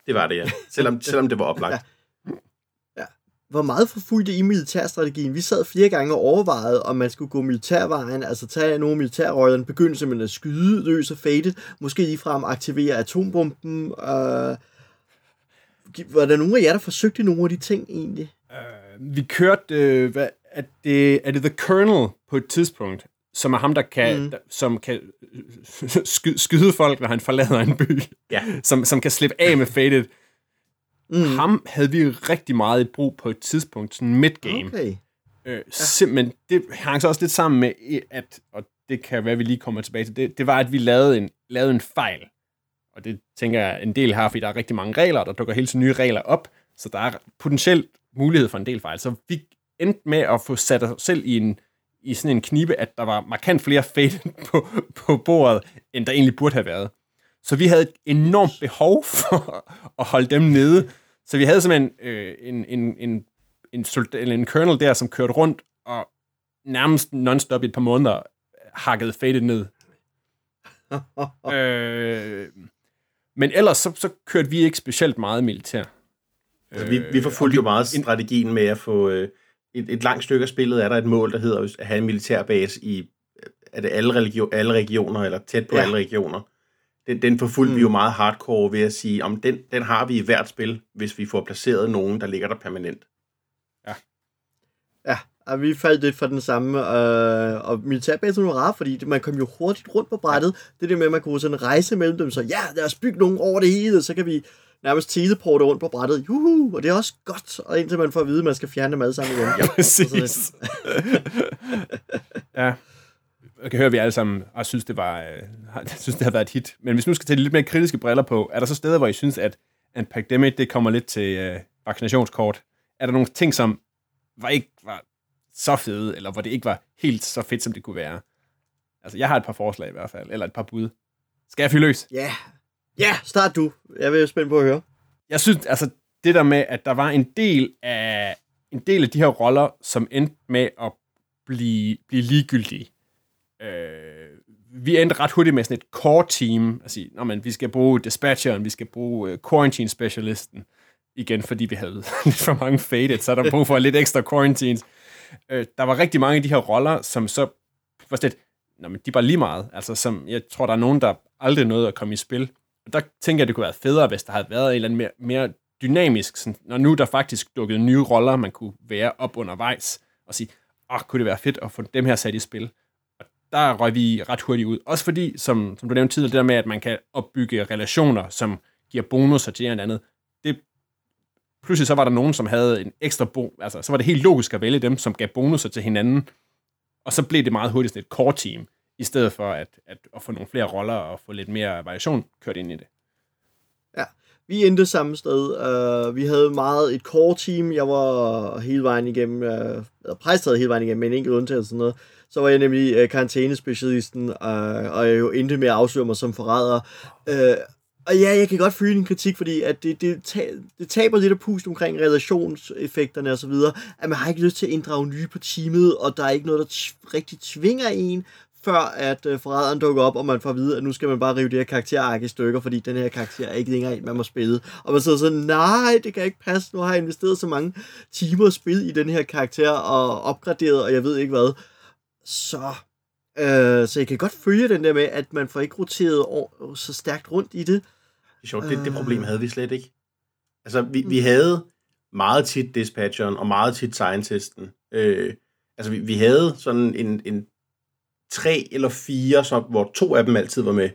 Det var det, ja. Selvom, [laughs] selvom det var oplagt var meget forfulgte i militærstrategien. Vi sad flere gange og overvejede, om man skulle gå militærvejen, altså tage nogle militærrøjder, begynde simpelthen at skyde løs og fadet, måske ligefrem aktivere atombomben. Øh, var der nogen af jer, der forsøgte nogle af de ting egentlig? Uh, vi kørte, øh, hvad, er, det, er det The Colonel på et tidspunkt, som er ham, der kan, mm. der, som kan [laughs] skyde, skyde folk, når han forlader en by. Ja. Som, som kan slippe af med fated. Mm. Ham havde vi rigtig meget i brug på et tidspunkt, sådan midgame. Okay. Øh, ja. Simpelthen, det hang så også lidt sammen med, at, og det kan være, at vi lige kommer tilbage til, det, det var, at vi lavede en, lavede en fejl. Og det tænker jeg en del har, fordi der er rigtig mange regler, der dukker hele tiden nye regler op, så der er potentielt mulighed for en del fejl. Så vi endte med at få sat os selv i en, i sådan en knibe, at der var markant flere fade [laughs] på, på bordet, end der egentlig burde have været. Så vi havde et enormt behov for at holde dem nede. Så vi havde simpelthen øh, en, en, en, en, soldat, en colonel der, som kørte rundt og nærmest non-stop i et par måneder hakkede fadet ned. [laughs] øh, men ellers så, så kørte vi ikke specielt meget militær. Altså, vi, vi forfulgte jo meget strategien med at få... Øh, et, et langt stykke af spillet er der et mål, der hedder at have en militærbase i er det alle, region, alle regioner, eller tæt på ja. alle regioner den, den forfulgte mm. vi jo mm. meget hardcore ved at sige, om den, den har vi i hvert spil, hvis vi får placeret nogen, der ligger der permanent. Ja. Ja, og vi faldt lidt for den samme, øh, og militærbasen var rar, fordi man kom jo hurtigt rundt på brættet. Det der med, at man kunne sådan rejse mellem dem, så ja, lad os bygge nogen over det hele, så kan vi nærmest teleporte rundt på brættet. Juhu, og det er også godt, og indtil man får at vide, at man skal fjerne dem alle sammen igen. Ja, præcis. [laughs] ja. Jeg kan høre, at vi alle sammen og synes, det var, øh, [laughs] synes, det har været et hit. Men hvis nu skal tage lidt mere kritiske briller på, er der så steder, hvor I synes, at en pandemic, det kommer lidt til øh, vaccinationskort? Er der nogle ting, som var ikke var så fede, eller hvor det ikke var helt så fedt, som det kunne være? Altså, jeg har et par forslag i hvert fald, eller et par bud. Skal jeg fyre løs? Ja, ja, start du. Jeg vil spænde på at høre. jeg synes, altså, det der med, at der var en del af, en del af de her roller, som endte med at blive, blive ligegyldige. Øh, vi endte ret hurtigt med sådan et core team, sige, Nå, men vi skal bruge dispatcheren, vi skal bruge uh, quarantine specialisten, igen, fordi vi havde [laughs] lidt for mange faded, så er der brug for lidt ekstra quarantines. Øh, der var rigtig mange af de her roller, som så var sådan lidt, Nå, men de var lige meget. Altså, som, jeg tror, der er nogen, der aldrig nåede at komme i spil. Og der tænker jeg, det kunne være federe, hvis der havde været en eller anden mere, mere dynamisk, sådan, når nu der faktisk dukkede nye roller, man kunne være op undervejs, og sige, åh, kunne det være fedt at få dem her sat i spil. Og der røg vi ret hurtigt ud. Også fordi, som, som du nævnte tidligere, det der med, at man kan opbygge relationer, som giver bonusser til en eller andet, det pludselig så var der nogen, som havde en ekstra bo, altså så var det helt logisk at vælge dem, som gav bonusser til hinanden, og så blev det meget hurtigt sådan et core team, i stedet for at, at, at få nogle flere roller og få lidt mere variation kørt ind i det. Ja, Vi endte samme sted. Uh, vi havde meget et core team. Jeg var hele vejen igennem, uh, eller præstaget hele vejen igennem med en enkelt undtagelse sådan noget. Så var jeg nemlig uh, karantænespecialisten, uh, og jeg jo endte med at afsløre mig som forræder. Uh, og ja, jeg kan godt føle din kritik, fordi at det, det, det taber lidt af pust omkring relationseffekterne og så videre, at man har ikke lyst til at inddrage nye på teamet, og der er ikke noget, der t- rigtig tvinger en, før at øh, forræderen dukker op, og man får at vide, at nu skal man bare rive det her karakterark i stykker, fordi den her karakter er ikke længere en, man må spille. Og man sidder sådan, nej, det kan ikke passe, nu har jeg investeret så mange timer spil i den her karakter, og opgraderet, og jeg ved ikke hvad. Så, øh, så jeg kan godt følge den der med, at man får ikke roteret så stærkt rundt i det. Det er sjovt, det, det problem havde vi slet ikke. Altså, vi, vi havde meget tit dispatcheren og meget tit scientisten. Øh, altså, vi, vi havde sådan en, en tre eller fire, som, hvor to af dem altid var med.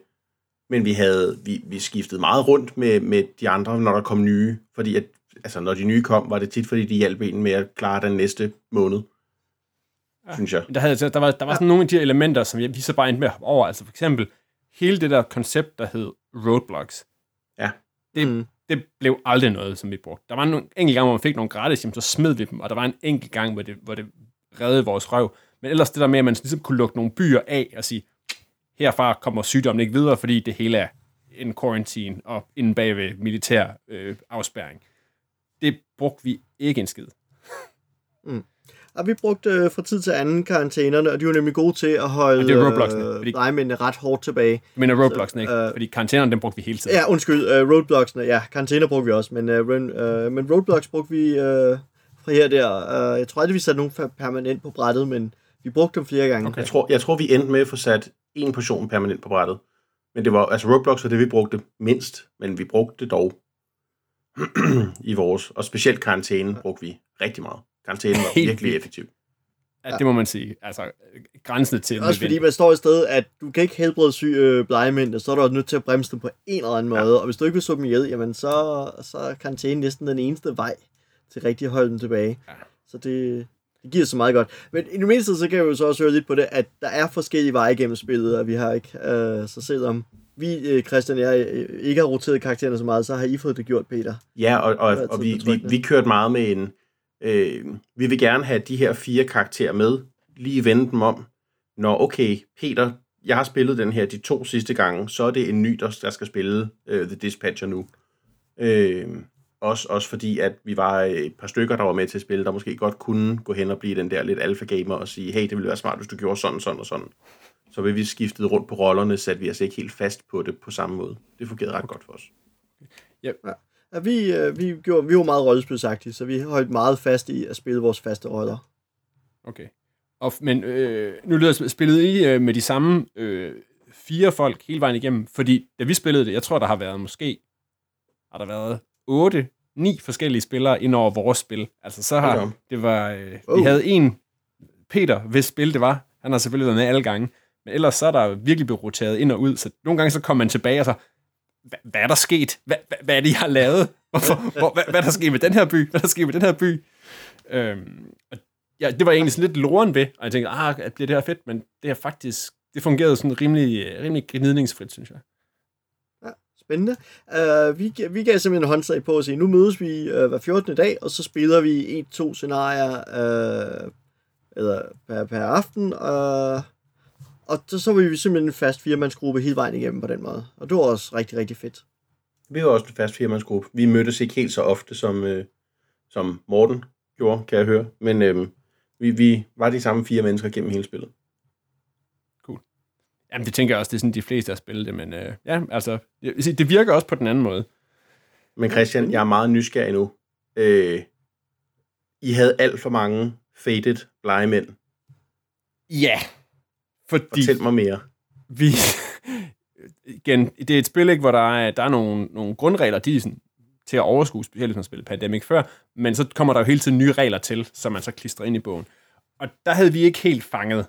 Men vi havde vi, vi skiftede meget rundt med, med de andre, når der kom nye. Fordi at, altså, når de nye kom, var det tit, fordi de hjalp en med at klare den næste måned. Ja. Synes jeg. Der, havde, der var, der var sådan nogle af de her elementer, som vi så bare endte med at hoppe over. Altså for eksempel, hele det der koncept, der hed roadblocks. Ja. Det, Mm. mm. det blev aldrig noget, som vi brugte. Der var en enkelt gang, hvor man fik nogle gratis, jamen, så smed vi dem, og der var en enkelt gang, hvor det, hvor det reddede vores røv. Men ellers det der med, at man ligesom kunne lukke nogle byer af og sige, herfra kommer sygdommen ikke videre, fordi det hele er en quarantine og inde bag ved militær øh, afspærring. Det brugte vi ikke en skid. Og vi brugte øh, fra tid til anden karantænerne, og de var nemlig gode til at holde Og det er øh, fordi- legemændene ret hårdt tilbage. Men roadblocksene ikke, øh, fordi karantænerne, dem brugte vi hele tiden. Ja, undskyld, øh, roadblocksene, ja, karantæner brugte vi også, men, øh, øh, men roadblocks brugte vi øh, fra her der. Øh, jeg tror aldrig, vi satte nogen per- permanent på brættet, men vi brugte dem flere gange. Okay. Jeg tror, jeg tror, vi endte med at få sat en portion permanent på brættet. Men det var, altså Roblox var det, vi brugte mindst, men vi brugte det dog [clears throat] i vores. Og specielt karantænen brugte vi rigtig meget. Karantænen var [laughs] Helt virkelig effektiv. Ja, det må man sige. Altså, grænsen til Også fordi man står et sted, at du kan ikke helbrede syge øh, blegemænd, så er du også nødt til at bremse dem på en eller anden måde. Og hvis du ikke vil slå dem ihjel, jamen så, så er karantæne næsten den eneste vej til rigtig at holde dem tilbage. Ja. Så det, det giver så meget godt. Men i det mindste, så kan jeg jo så også høre lidt på det, at der er forskellige veje gennem spillet, og vi har ikke, øh, så selvom vi, øh, Christian og jeg, øh, ikke har roteret karaktererne så meget, så har I fået det gjort, Peter. Ja, og, og, og vi, vi, vi kørte meget med en... Øh, vi vil gerne have de her fire karakterer med, lige vende dem om. Når, okay, Peter, jeg har spillet den her de to sidste gange, så er det en ny, der, der skal spille øh, The Dispatcher nu. Øh, også, også fordi, at vi var et par stykker, der var med til at spille, der måske godt kunne gå hen og blive den der lidt alfa-gamer og sige, hey, det ville være smart, hvis du gjorde sådan, sådan og sådan. Så vil vi skiftet rundt på rollerne, satte vi os ikke helt fast på det på samme måde. Det fungerede ret godt for os. Ja, vi, øh, vi, gjorde, vi var meget rollespilsagtige, så vi holdt meget fast i at spille vores faste roller. Okay. Og, men øh, nu lyder sp- spillet I øh, med de samme øh, fire folk hele vejen igennem, fordi da vi spillede det, jeg tror, der har været måske, har der været otte, ni forskellige spillere ind over vores spil. Altså så har, op. det var, øh, Oh. vi havde en Peter, hvis spil det var, han har selvfølgelig været med alle gange, men ellers så er der virkelig blevet roteret ind og ud, så nogle gange så kom man tilbage og så, hvad, hvad er der sket? Hvad, hvad, hvad er det, jeg har lavet? Hvorfor, hvor, hvad, hvad er der sket med den her by? Hvad er der sket med den her by? Øhm, og ja, det var egentlig sådan lidt loren ved, og jeg tænkte, ah, bliver det her fedt? Men det her faktisk, det fungerede sådan rimelig, rimelig gnidningsfrit, synes jeg. Ja, Spændende. Uh, vi, vi gav simpelthen en håndslag på at sige, nu mødes vi uh, hver 14. dag, og så spiller vi et, to scenarier uh, eller per, per aften, uh, og så, så var vi simpelthen en fast firemandsgruppe hele vejen igennem på den måde. Og det var også rigtig, rigtig fedt. Vi var også en fast firemandsgruppe. Vi mødtes ikke helt så ofte, som, øh, som Morten gjorde, kan jeg høre. Men øh, vi, vi var de samme fire mennesker gennem hele spillet. Jamen, det tænker jeg også, det er sådan, de fleste har spillet det, men øh, ja, altså, det, det virker også på den anden måde. Men Christian, jeg er meget nysgerrig nu. Øh, I havde alt for mange faded blege mænd. Ja, fordi... Fortæl mig mere. Vi, igen, det er et spil, ikke, hvor der er, der er nogle, nogle grundregler, de er sådan, til at overskue, specielt hvis man spiller Pandemic før, men så kommer der jo hele tiden nye regler til, som man så klistrer ind i bogen. Og der havde vi ikke helt fanget,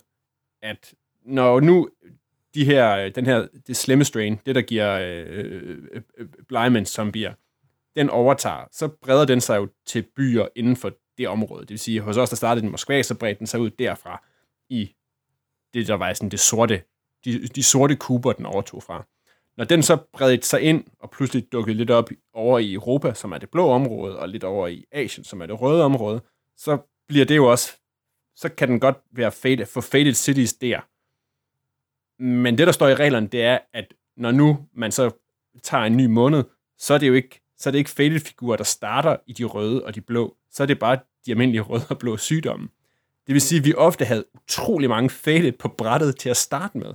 at når nu de her, den her, det slemme strain, det der giver øh, øh, øh zombier, den overtager, så breder den sig jo til byer inden for det område. Det vil sige, hos os, der startede den i Moskva, så bredte den sig ud derfra i det, der var sådan det sorte, de, de sorte kuber, den overtog fra. Når den så bredte sig ind, og pludselig dukkede lidt op over i Europa, som er det blå område, og lidt over i Asien, som er det røde område, så bliver det jo også, så kan den godt være faded, for faded cities der. Men det, der står i reglerne, det er, at når nu man så tager en ny måned, så er det jo ikke, så er det ikke faded figurer, der starter i de røde og de blå. Så er det bare de almindelige røde og blå sygdomme. Det vil sige, at vi ofte havde utrolig mange faded på brættet til at starte med.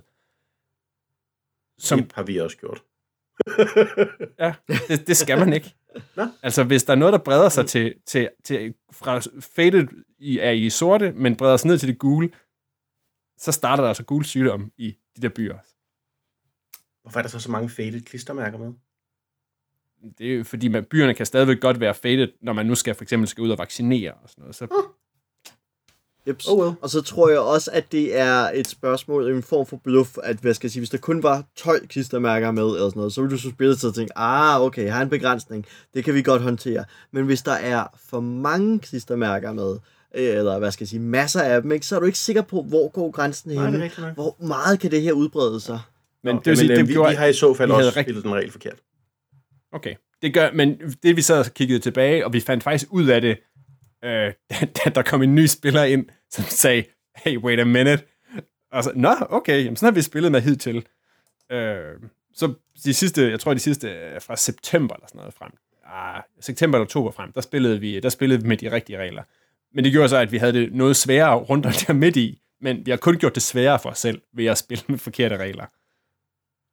Som det har vi også gjort. [laughs] ja, det, det skal man ikke. Nå? Altså, hvis der er noget, der breder sig til, til, til fra faded i, er i sorte, men breder sig ned til det gule, så starter der altså gul sygdom i de der byer. Hvorfor er der så så mange faded klistermærker med? Det er jo fordi, man, byerne kan stadigvæk godt være faded, når man nu skal for eksempel skal ud og vaccinere og sådan noget. Så... Yep. Oh well. Og så tror jeg også, at det er et spørgsmål, en form for bluff, at hvad skal jeg sige, hvis der kun var 12 klistermærker med, eller sådan noget, så ville du så spille til at tænke, ah, okay, jeg har en begrænsning, det kan vi godt håndtere. Men hvis der er for mange klistermærker med, eller hvad skal jeg sige, masser af dem, ikke? så er du ikke sikker på, hvor går grænsen hen. Hvor meget kan det her udbrede sig? Men det, vil sige, det, vi, gjorde, vi har i så fald også rigtig... spillet den regel forkert. Okay. Det gør, men det vi sad og kiggede tilbage, og vi fandt faktisk ud af det, øh, [laughs] da der kom en ny spiller ind, som sagde, hey, wait a minute. Og så, nå, okay, jamen, sådan har vi spillet med hidtil. Øh, så de sidste, jeg tror de sidste fra september eller sådan noget frem, ah, september eller oktober frem, der spillede vi, der spillede vi med de rigtige regler. Men det gjorde så, at vi havde det noget sværere rundt om der midt i, men vi har kun gjort det sværere for os selv ved at spille med forkerte regler.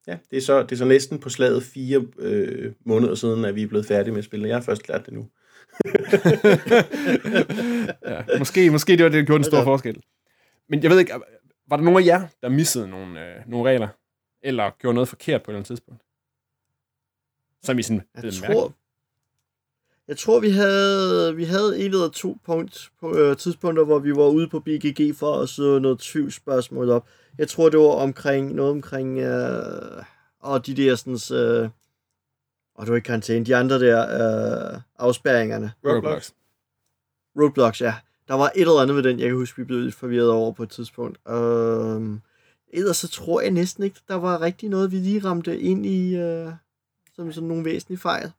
Ja, det er så, det er så næsten på slaget fire øh, måneder siden, at vi er blevet færdige med at spille. Jeg har først lært det nu ja, måske, måske det var det, der gjorde en stor forskel. Men jeg ved ikke, var der nogen af jer, der missede nogle, øh, nogle regler? Eller gjorde noget forkert på et eller andet tidspunkt? Som I sådan jeg tror, jeg tror, vi havde, vi havde et eller to punkt på, øh, tidspunkter, hvor vi var ude på BGG for at så noget tvivlsspørgsmål op. Jeg tror, det var omkring noget omkring øh, og de der sådan, øh, og du er ikke karantæne, de andre der øh, afspærringerne. Roadblocks. Roadblocks, ja. Der var et eller andet ved den, jeg kan huske, vi blev forvirret over på et tidspunkt. Øh, ellers så tror jeg næsten ikke, der var rigtig noget, vi lige ramte ind i, øh, som sådan nogle væsentlige fejl.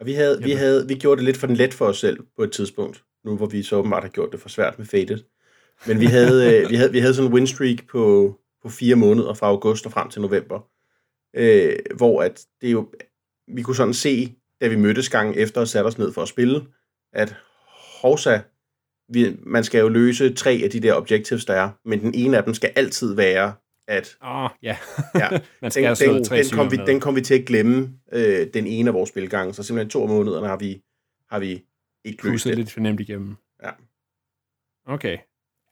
Og vi, havde, vi, havde, vi gjorde det lidt for den let for os selv på et tidspunkt, nu hvor vi så åbenbart har gjort det for svært med Faded. Men vi havde, øh, vi havde, vi havde sådan en winstreak på, på fire måneder fra august og frem til november, øh, hvor at det jo, vi kunne sådan se, da vi mødtes gang efter og satte os ned for at spille, at hovsa, vi, man skal jo løse tre af de der objectives, der er, men den ene af dem skal altid være at... Åh, oh, ja. ja [laughs] Man skal den, den, den, kom vi, den kom vi til at glemme øh, den ene af vores spilgange, så simpelthen to måneder har vi, har vi ikke løst det. lidt fornemt igennem. Ja. Okay.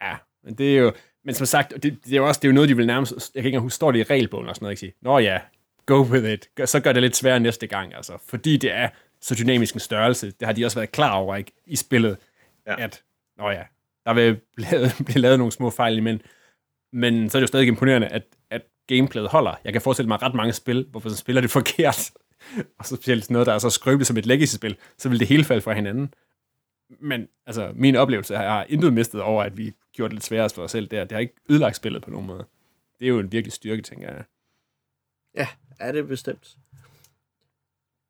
Ja, men det er jo... Men som sagt, det, det er jo også det er jo noget, de vil nærmest... Jeg kan ikke huske, står det i regelbogen og sådan noget, ikke sige? Nå ja, go with it. Så gør det lidt sværere næste gang, altså. Fordi det er så dynamisk en størrelse. Det har de også været klar over, ikke? I spillet. Ja. At, nå ja, der vil [laughs] blive lavet nogle små fejl imellem men så er det jo stadig imponerende, at, at gameplayet holder. Jeg kan forestille mig ret mange spil, hvorfor så spiller det [laughs] forkert. og så specielt noget, der er så skrøbeligt som et legacy-spil, så vil det hele falde fra hinanden. Men altså, min oplevelse er, jeg intet mistet over, at vi gjorde det lidt sværere for os selv der. Det har ikke ødelagt spillet på nogen måde. Det er jo en virkelig styrke, tænker jeg. Ja, er det bestemt.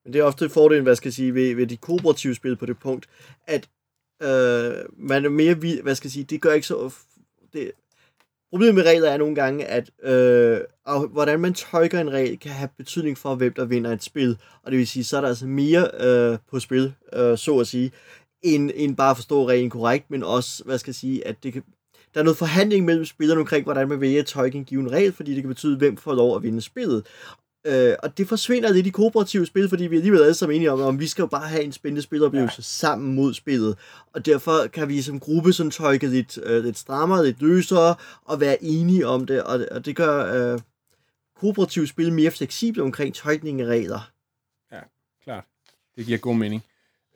Men det er ofte fordelen, hvad skal jeg sige, ved, ved de kooperative spil på det punkt, at øh, man er mere, hvad skal jeg sige, det gør ikke så... Det, problemet med regler er nogle gange, at øh, og hvordan man tolker en regel, kan have betydning for, hvem der vinder et spil. Og det vil sige, så er der altså mere øh, på spil, øh, så at sige, end, end bare at forstå reglen korrekt, men også, hvad skal jeg sige, at det kan, der er noget forhandling mellem spillerne omkring, hvordan man vælger at tolke en given regel, fordi det kan betyde, hvem får lov at vinde spillet. Øh, og det forsvinder lidt i kooperative spil, fordi vi alligevel alle sammen enige om, at vi skal jo bare have en spændende spiloplevelse ja. sammen mod spillet. Og derfor kan vi som gruppe sådan tolke lidt, øh, lidt strammere, lidt løsere, og være enige om det. Og, og det gør øh, kooperative spil mere fleksible omkring tolkning af regler. Ja, klart. Det giver god mening.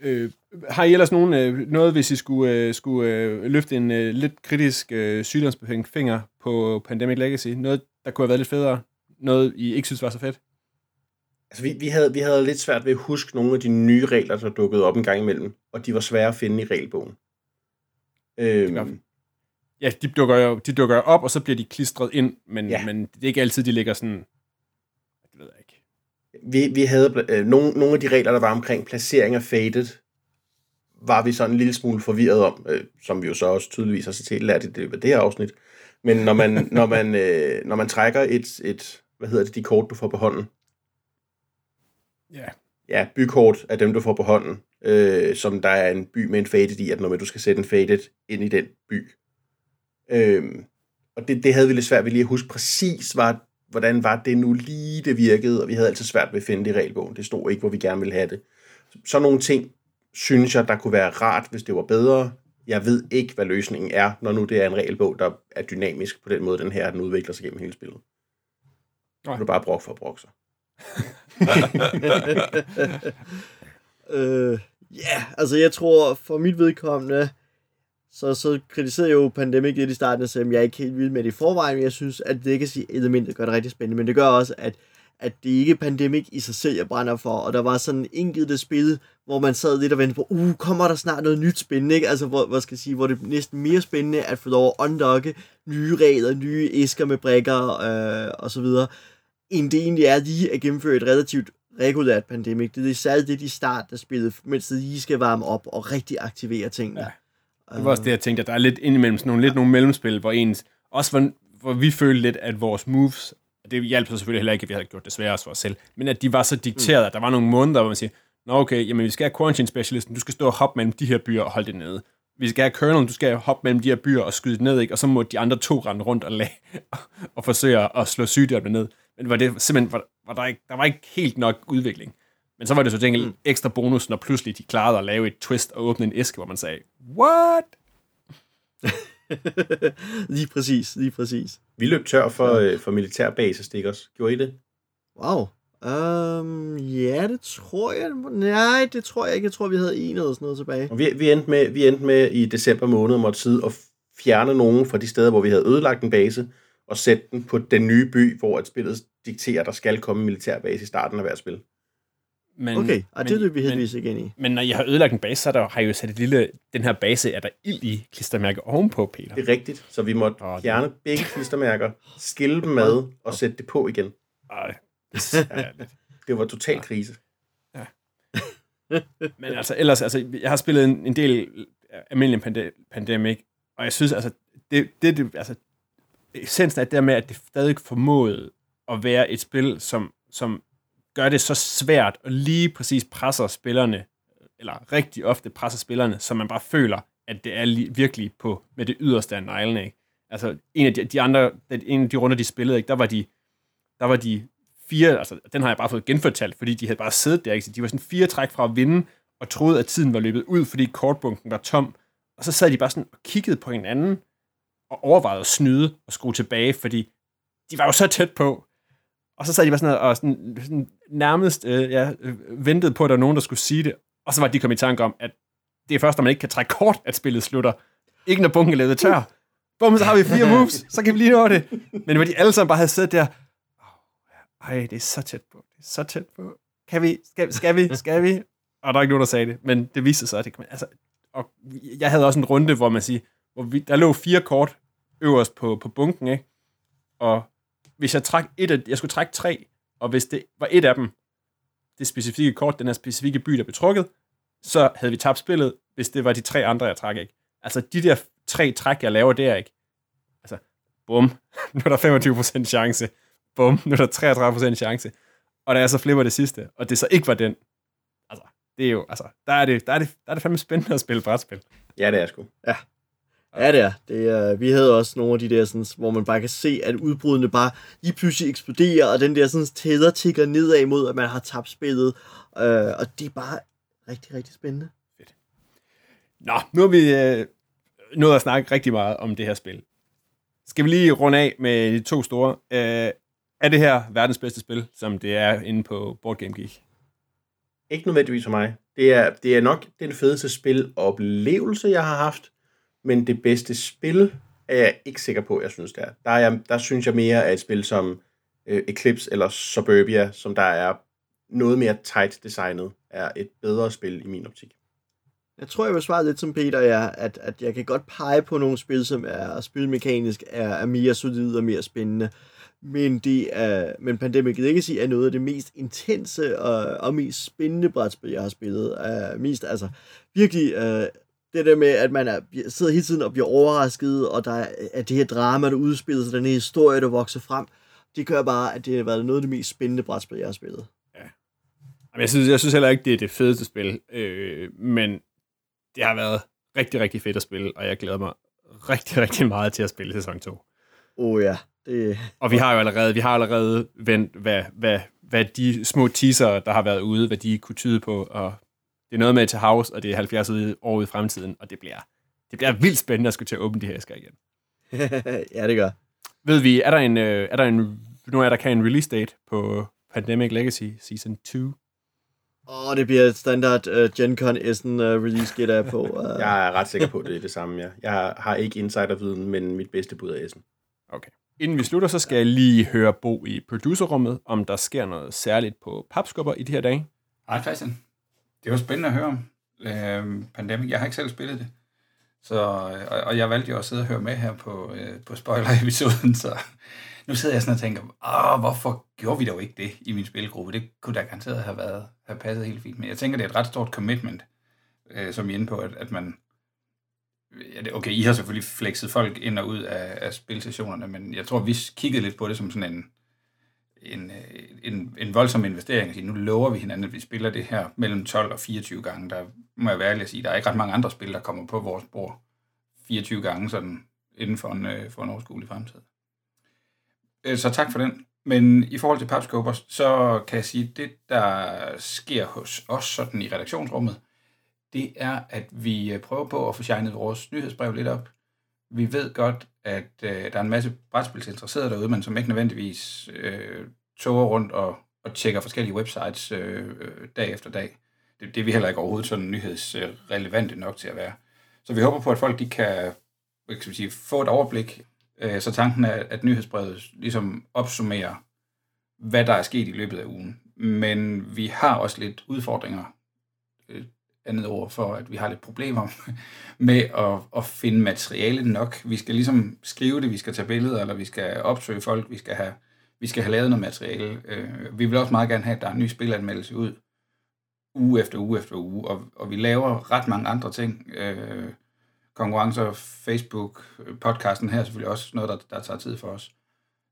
Øh, har I ellers nogen, øh, noget, hvis I skulle, øh, skulle øh, løfte en øh, lidt kritisk øh, sygdomsbehængt finger på Pandemic Legacy? Noget, der kunne have været lidt federe? Noget, I ikke synes var så fedt? Altså, vi, vi, havde, vi havde lidt svært ved at huske nogle af de nye regler, der dukkede op en gang imellem, og de var svære at finde i regelbogen. Øhm, ja, de dukker jo de dukker op, og så bliver de klistret ind, men, ja. men det er ikke altid, de ligger sådan... Det ved jeg ikke. Vi, vi havde øh, nogle, nogle af de regler, der var omkring placering af faded, var vi sådan en lille smule forvirret om, øh, som vi jo så også tydeligvis har set lært i det, det her afsnit. Men når man, [laughs] når man, øh, når man trækker et, et, hvad hedder det, de kort, du får på hånden? Ja. Ja, bykort af dem, du får på hånden, øh, som der er en by med en faded i, at når du skal sætte en faded ind i den by. Øh, og det, det havde vi lidt svært ved lige at huske præcis, var, hvordan var det nu lige, det virkede, og vi havde altid svært ved at finde det i regelbogen. Det stod ikke, hvor vi gerne ville have det. Så nogle ting synes jeg, der kunne være rart, hvis det var bedre. Jeg ved ikke, hvad løsningen er, når nu det er en regelbog, der er dynamisk på den måde, den her den udvikler sig gennem hele spillet. Nej. Er bare brok for at brokke sig. [laughs] øh, ja, altså jeg tror, for mit vedkommende, så, så kritiserede jeg jo Pandemic lidt i starten, og sagde, at jeg er ikke helt vild med det i forvejen, men jeg synes, at det kan sige elementet gør det rigtig spændende, men det gør også, at at det ikke er Pandemic i sig selv, jeg brænder for, og der var sådan enkelte spil, hvor man sad lidt og ventede på, uh, kommer der snart noget nyt spændende, ikke? Altså, hvor, hvad skal jeg sige, hvor det er næsten mere spændende at få lov at unlocke nye regler, nye æsker med brækker, øh, og så videre, end det egentlig er lige at gennemføre et relativt regulært Pandemic. Det er særligt det, de start, der spillet, mens de lige skal varme op og rigtig aktivere tingene. Ja. Det var også det, jeg tænkte, at der er lidt indimellem sådan nogle, lidt nogle mellemspil, hvor ens, også hvor, hvor vi følte lidt, at vores moves det hjalp så selvfølgelig heller ikke, at vi havde gjort det sværere for os selv, men at de var så dikteret, mm. at der var nogle måneder, hvor man siger, Nå okay, jamen vi skal have quarantine specialisten, du skal stå og hoppe mellem de her byer og holde det nede. Vi skal have colonel, du skal hoppe mellem de her byer og skyde det ned, ikke? og så må de andre to rende rundt og, lage, [laughs] og forsøge at slå sygdomme ned. Men var det simpelthen, var, var der, ikke, der var ikke helt nok udvikling. Men så var det så tænkt mm. ekstra bonus, når pludselig de klarede at lave et twist og åbne en æske, hvor man sagde, what? [laughs] lige præcis, lige præcis. Vi løb tør for, øh, for militærbase stickers. Gjorde I det? Wow. Um, ja, det tror jeg. Nej, det tror jeg ikke. Jeg tror, vi havde en eller sådan noget tilbage. Og vi, vi, endte med, vi endte med i december måned måtte sidde og fjerne nogen fra de steder, hvor vi havde ødelagt en base, og sætte den på den nye by, hvor et spillet dikterer, at der skal komme en militærbase i starten af hver spil. Men, okay, og det er vi heldigvis ikke ind i. Men når jeg har ødelagt en base, så der, har jeg jo sat et lille... Den her base er der ild i klistermærke ovenpå, Peter. Det er rigtigt, så vi måtte oh, fjerne det. begge klistermærker, skille dem med og sætte det på igen. Ej, [laughs] det, var total krise. Ja. Men altså, ellers, altså, jeg har spillet en, en del almindelig pande- Pandemic, og jeg synes, altså, det, det, det altså, essensen er det der med, at det stadig formåede at være et spil, som, som gør det så svært at lige præcis presser spillerne, eller rigtig ofte presser spillerne, så man bare føler, at det er virkelig på med det yderste af neglene. Ikke? Altså, en af de, de andre, en af de runder, de spillede, ikke, der var de, der var de fire, altså den har jeg bare fået genfortalt, fordi de havde bare siddet der, ikke? Så de var sådan fire træk fra at vinde, og troede, at tiden var løbet ud, fordi kortbunken var tom. Og så sad de bare sådan og kiggede på hinanden, og overvejede at snyde og skrue tilbage, fordi de var jo så tæt på. Og så sad de bare sådan og sådan, sådan nærmest øh, ja, øh, ventede på, at der var nogen, der skulle sige det. Og så var de kommet i tanke om, at det er først, når man ikke kan trække kort, at spillet slutter. Ikke når bunken er lavet tør. Bum, så har vi fire [laughs] moves, så kan vi lige nå det. Men hvor de alle sammen bare havde siddet der, ej, det er så tæt på, det er så tæt på. kan vi, skal, skal vi, skal vi? Og der er ikke nogen, der sagde det, men det viste sig, at det kan man, altså, og jeg havde også en runde, hvor man siger, hvor vi, der lå fire kort øverst på, på bunken, ikke? Og hvis jeg trak et af, jeg skulle trække tre, og hvis det var et af dem, det specifikke kort, den her specifikke by, der blev trukket, så havde vi tabt spillet, hvis det var de tre andre, jeg trak ikke. Altså, de der tre træk, jeg laver der, ikke? Altså, bum, [laughs] nu er der 25% chance. Bum, nu er der 33% chance. Og da jeg så flipper det sidste, og det så ikke var den, altså, det er jo, altså, der er det, der er det, der er det fandme spændende at spille brætspil. Ja, det er sgu. Ja. Ja, det er. Det er. Vi havde også nogle af de der, sådan, hvor man bare kan se, at udbruddene bare lige pludselig eksploderer, og den der sådan, tæder tigger nedad mod, at man har tabt spillet. Øh, og det er bare rigtig, rigtig spændende. Nå, nu har vi øh, nået at snakke rigtig meget om det her spil. Skal vi lige runde af med de to store. Øh, er det her verdens bedste spil, som det er inde på Board Game Geek? Ikke nødvendigvis for mig. Det er, det er nok den fedeste spiloplevelse, jeg har haft, men det bedste spil er jeg ikke sikker på, jeg synes, det er. Der, er jeg, der synes jeg mere af et spil som øh, Eclipse eller Suburbia, som der er noget mere tight designet, er et bedre spil i min optik. Jeg tror, jeg vil svare lidt som Peter, ja, at, at jeg kan godt pege på nogle spil, som er spilmekanisk er, er mere solide og mere spændende. Men, det er, men Pandemic Legacy er noget af det mest intense og, og mest spændende brætspil, jeg har spillet. Uh, mest, altså, virkelig, uh, det der med, at man er, sidder hele tiden og bliver overrasket, og der er, at det her drama, der udspiller sig, den her historie, der vokser frem, det gør bare, at det har været noget af det mest spændende brætspil, jeg har spillet. Ja. Jeg synes, jeg synes heller ikke, det er det fedeste spil, øh, men det har været rigtig, rigtig fedt at spille, og jeg glæder mig rigtig, [laughs] rigtig meget til at spille sæson 2. Oh ja. Det... Og vi har jo allerede, vi har allerede vendt, hvad, hvad, hvad de små teaser, der har været ude, hvad de kunne tyde på, og det er noget med til house, og det er 70 år ude i fremtiden, og det bliver, det bliver vildt spændende at skulle til at åbne de her æsker igen. [laughs] ja, det gør. Ved vi, er der en, øh, er der en nu er der kan en release date på Pandemic Legacy Season 2? Åh, oh, det bliver et standard uh, Gen Con Essen uh, release, gætter jeg på. Uh... [laughs] jeg er ret sikker på, at det er det samme, ja. Jeg har ikke insiderviden, men mit bedste bud er Essen. Okay. Inden vi slutter, så skal jeg lige høre Bo i producerrummet, om der sker noget særligt på papskubber i de her dage. Hej Christian. Det var spændende at høre om øh, Pandemic. Jeg har ikke selv spillet det. Så, og, og jeg valgte jo at sidde og høre med her på, øh, på spoiler-episoden, så nu sidder jeg sådan og tænker, Åh, hvorfor gjorde vi dog ikke det i min spilgruppe? Det kunne da garanteret have, været, have passet helt fint. Men jeg tænker, det er et ret stort commitment, øh, som I er inde på, at, at man... Ja, det, okay, I har selvfølgelig flexet folk ind og ud af, af spilsessionerne, men jeg tror, vi kiggede lidt på det som sådan en, en, øh, en, en voldsom investering. Sige, nu lover vi hinanden, at vi spiller det her mellem 12 og 24 gange. Der må jeg være ærlig at sige, der er ikke ret mange andre spil, der kommer på vores bord 24 gange sådan inden for en, øh, for en overskuelig fremtid. Øh, så tak for den. Men i forhold til Papskopers, så kan jeg sige, at det, der sker hos os sådan i redaktionsrummet, det er, at vi prøver på at få shine vores nyhedsbrev lidt op. Vi ved godt, at øh, der er en masse brætspilsinteresserede derude, men som ikke nødvendigvis øh, toger rundt og, og tjekker forskellige websites øh, øh, dag efter dag. Det, det er vi heller ikke overhovedet sådan nyhedsrelevante nok til at være. Så vi håber på, at folk de kan, kan sige, få et overblik Øh, så tanken er, at nyhedsbrevet ligesom opsummerer, hvad der er sket i løbet af ugen. Men vi har også lidt udfordringer, øh, andet ord for, at vi har lidt problemer [laughs] med at, at finde materiale nok. Vi skal ligesom skrive det, vi skal tage billeder, eller vi skal opsøge folk, vi skal have, vi skal have lavet noget materiale. Øh, vi vil også meget gerne have, at der er en ny spilanmeldelse ud, uge efter uge efter uge, og, og vi laver ret mange andre ting. Øh, konkurrencer, Facebook, podcasten her er selvfølgelig også noget, der, der tager tid for os.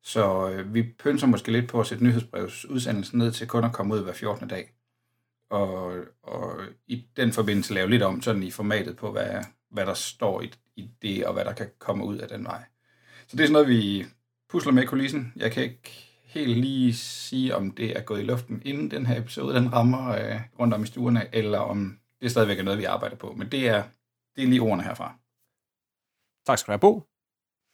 Så øh, vi pynser måske lidt på at sætte nyhedsbrevsudsendelsen ned til kun at komme ud hver 14. dag. Og, og i den forbindelse lave lidt om sådan i formatet på, hvad, hvad der står i, i det, og hvad der kan komme ud af den vej. Så det er sådan noget, vi pusler med i kulissen. Jeg kan ikke helt lige sige, om det er gået i luften, inden den her episode den rammer øh, rundt om i stuerne, eller om det stadigvæk er noget, vi arbejder på. Men det er det er lige ordene herfra. Tak skal du have, Bo.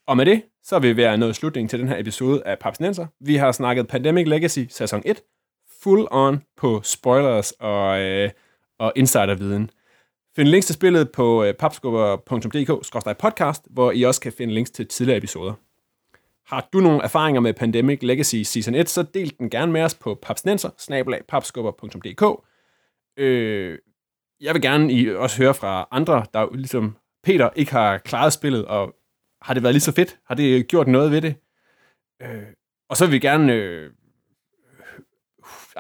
Og med det, så vil vi være nået slutningen til den her episode af Papsnenser. Vi har snakket Pandemic Legacy sæson 1, full on på spoilers og, øh, og insiderviden. Find links til spillet på øh, papskubber.dk-podcast, hvor I også kan finde links til tidligere episoder. Har du nogle erfaringer med Pandemic Legacy Season 1, så del den gerne med os på papsnenser, papskubber.dk. Øh, jeg vil gerne i, også høre fra andre, der ligesom Peter ikke har klaret spillet, og har det været lige så fedt? Har det gjort noget ved det? Øh, og så vil vi gerne... Øh,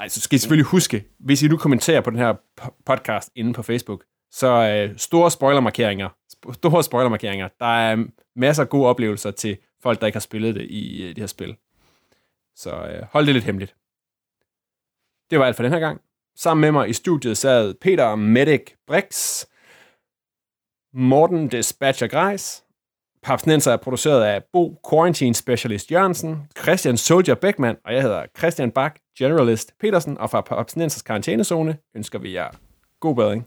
altså skal I selvfølgelig huske, hvis I nu kommenterer på den her podcast inde på Facebook, så øh, store spoilermarkeringer, store spoilermarkeringer. Der er masser af gode oplevelser til folk, der ikke har spillet det i øh, det her spil. Så øh, hold det lidt hemmeligt. Det var alt for den her gang. Sammen med mig i studiet sad Peter Medic Brix, Morten Dispatcher Greis, Papsnenser er produceret af Bo Quarantine Specialist Jørgensen, Christian Soldier Beckmann, og jeg hedder Christian Bak Generalist Petersen, og fra Papsnensers karantænezone ønsker vi jer god bedring.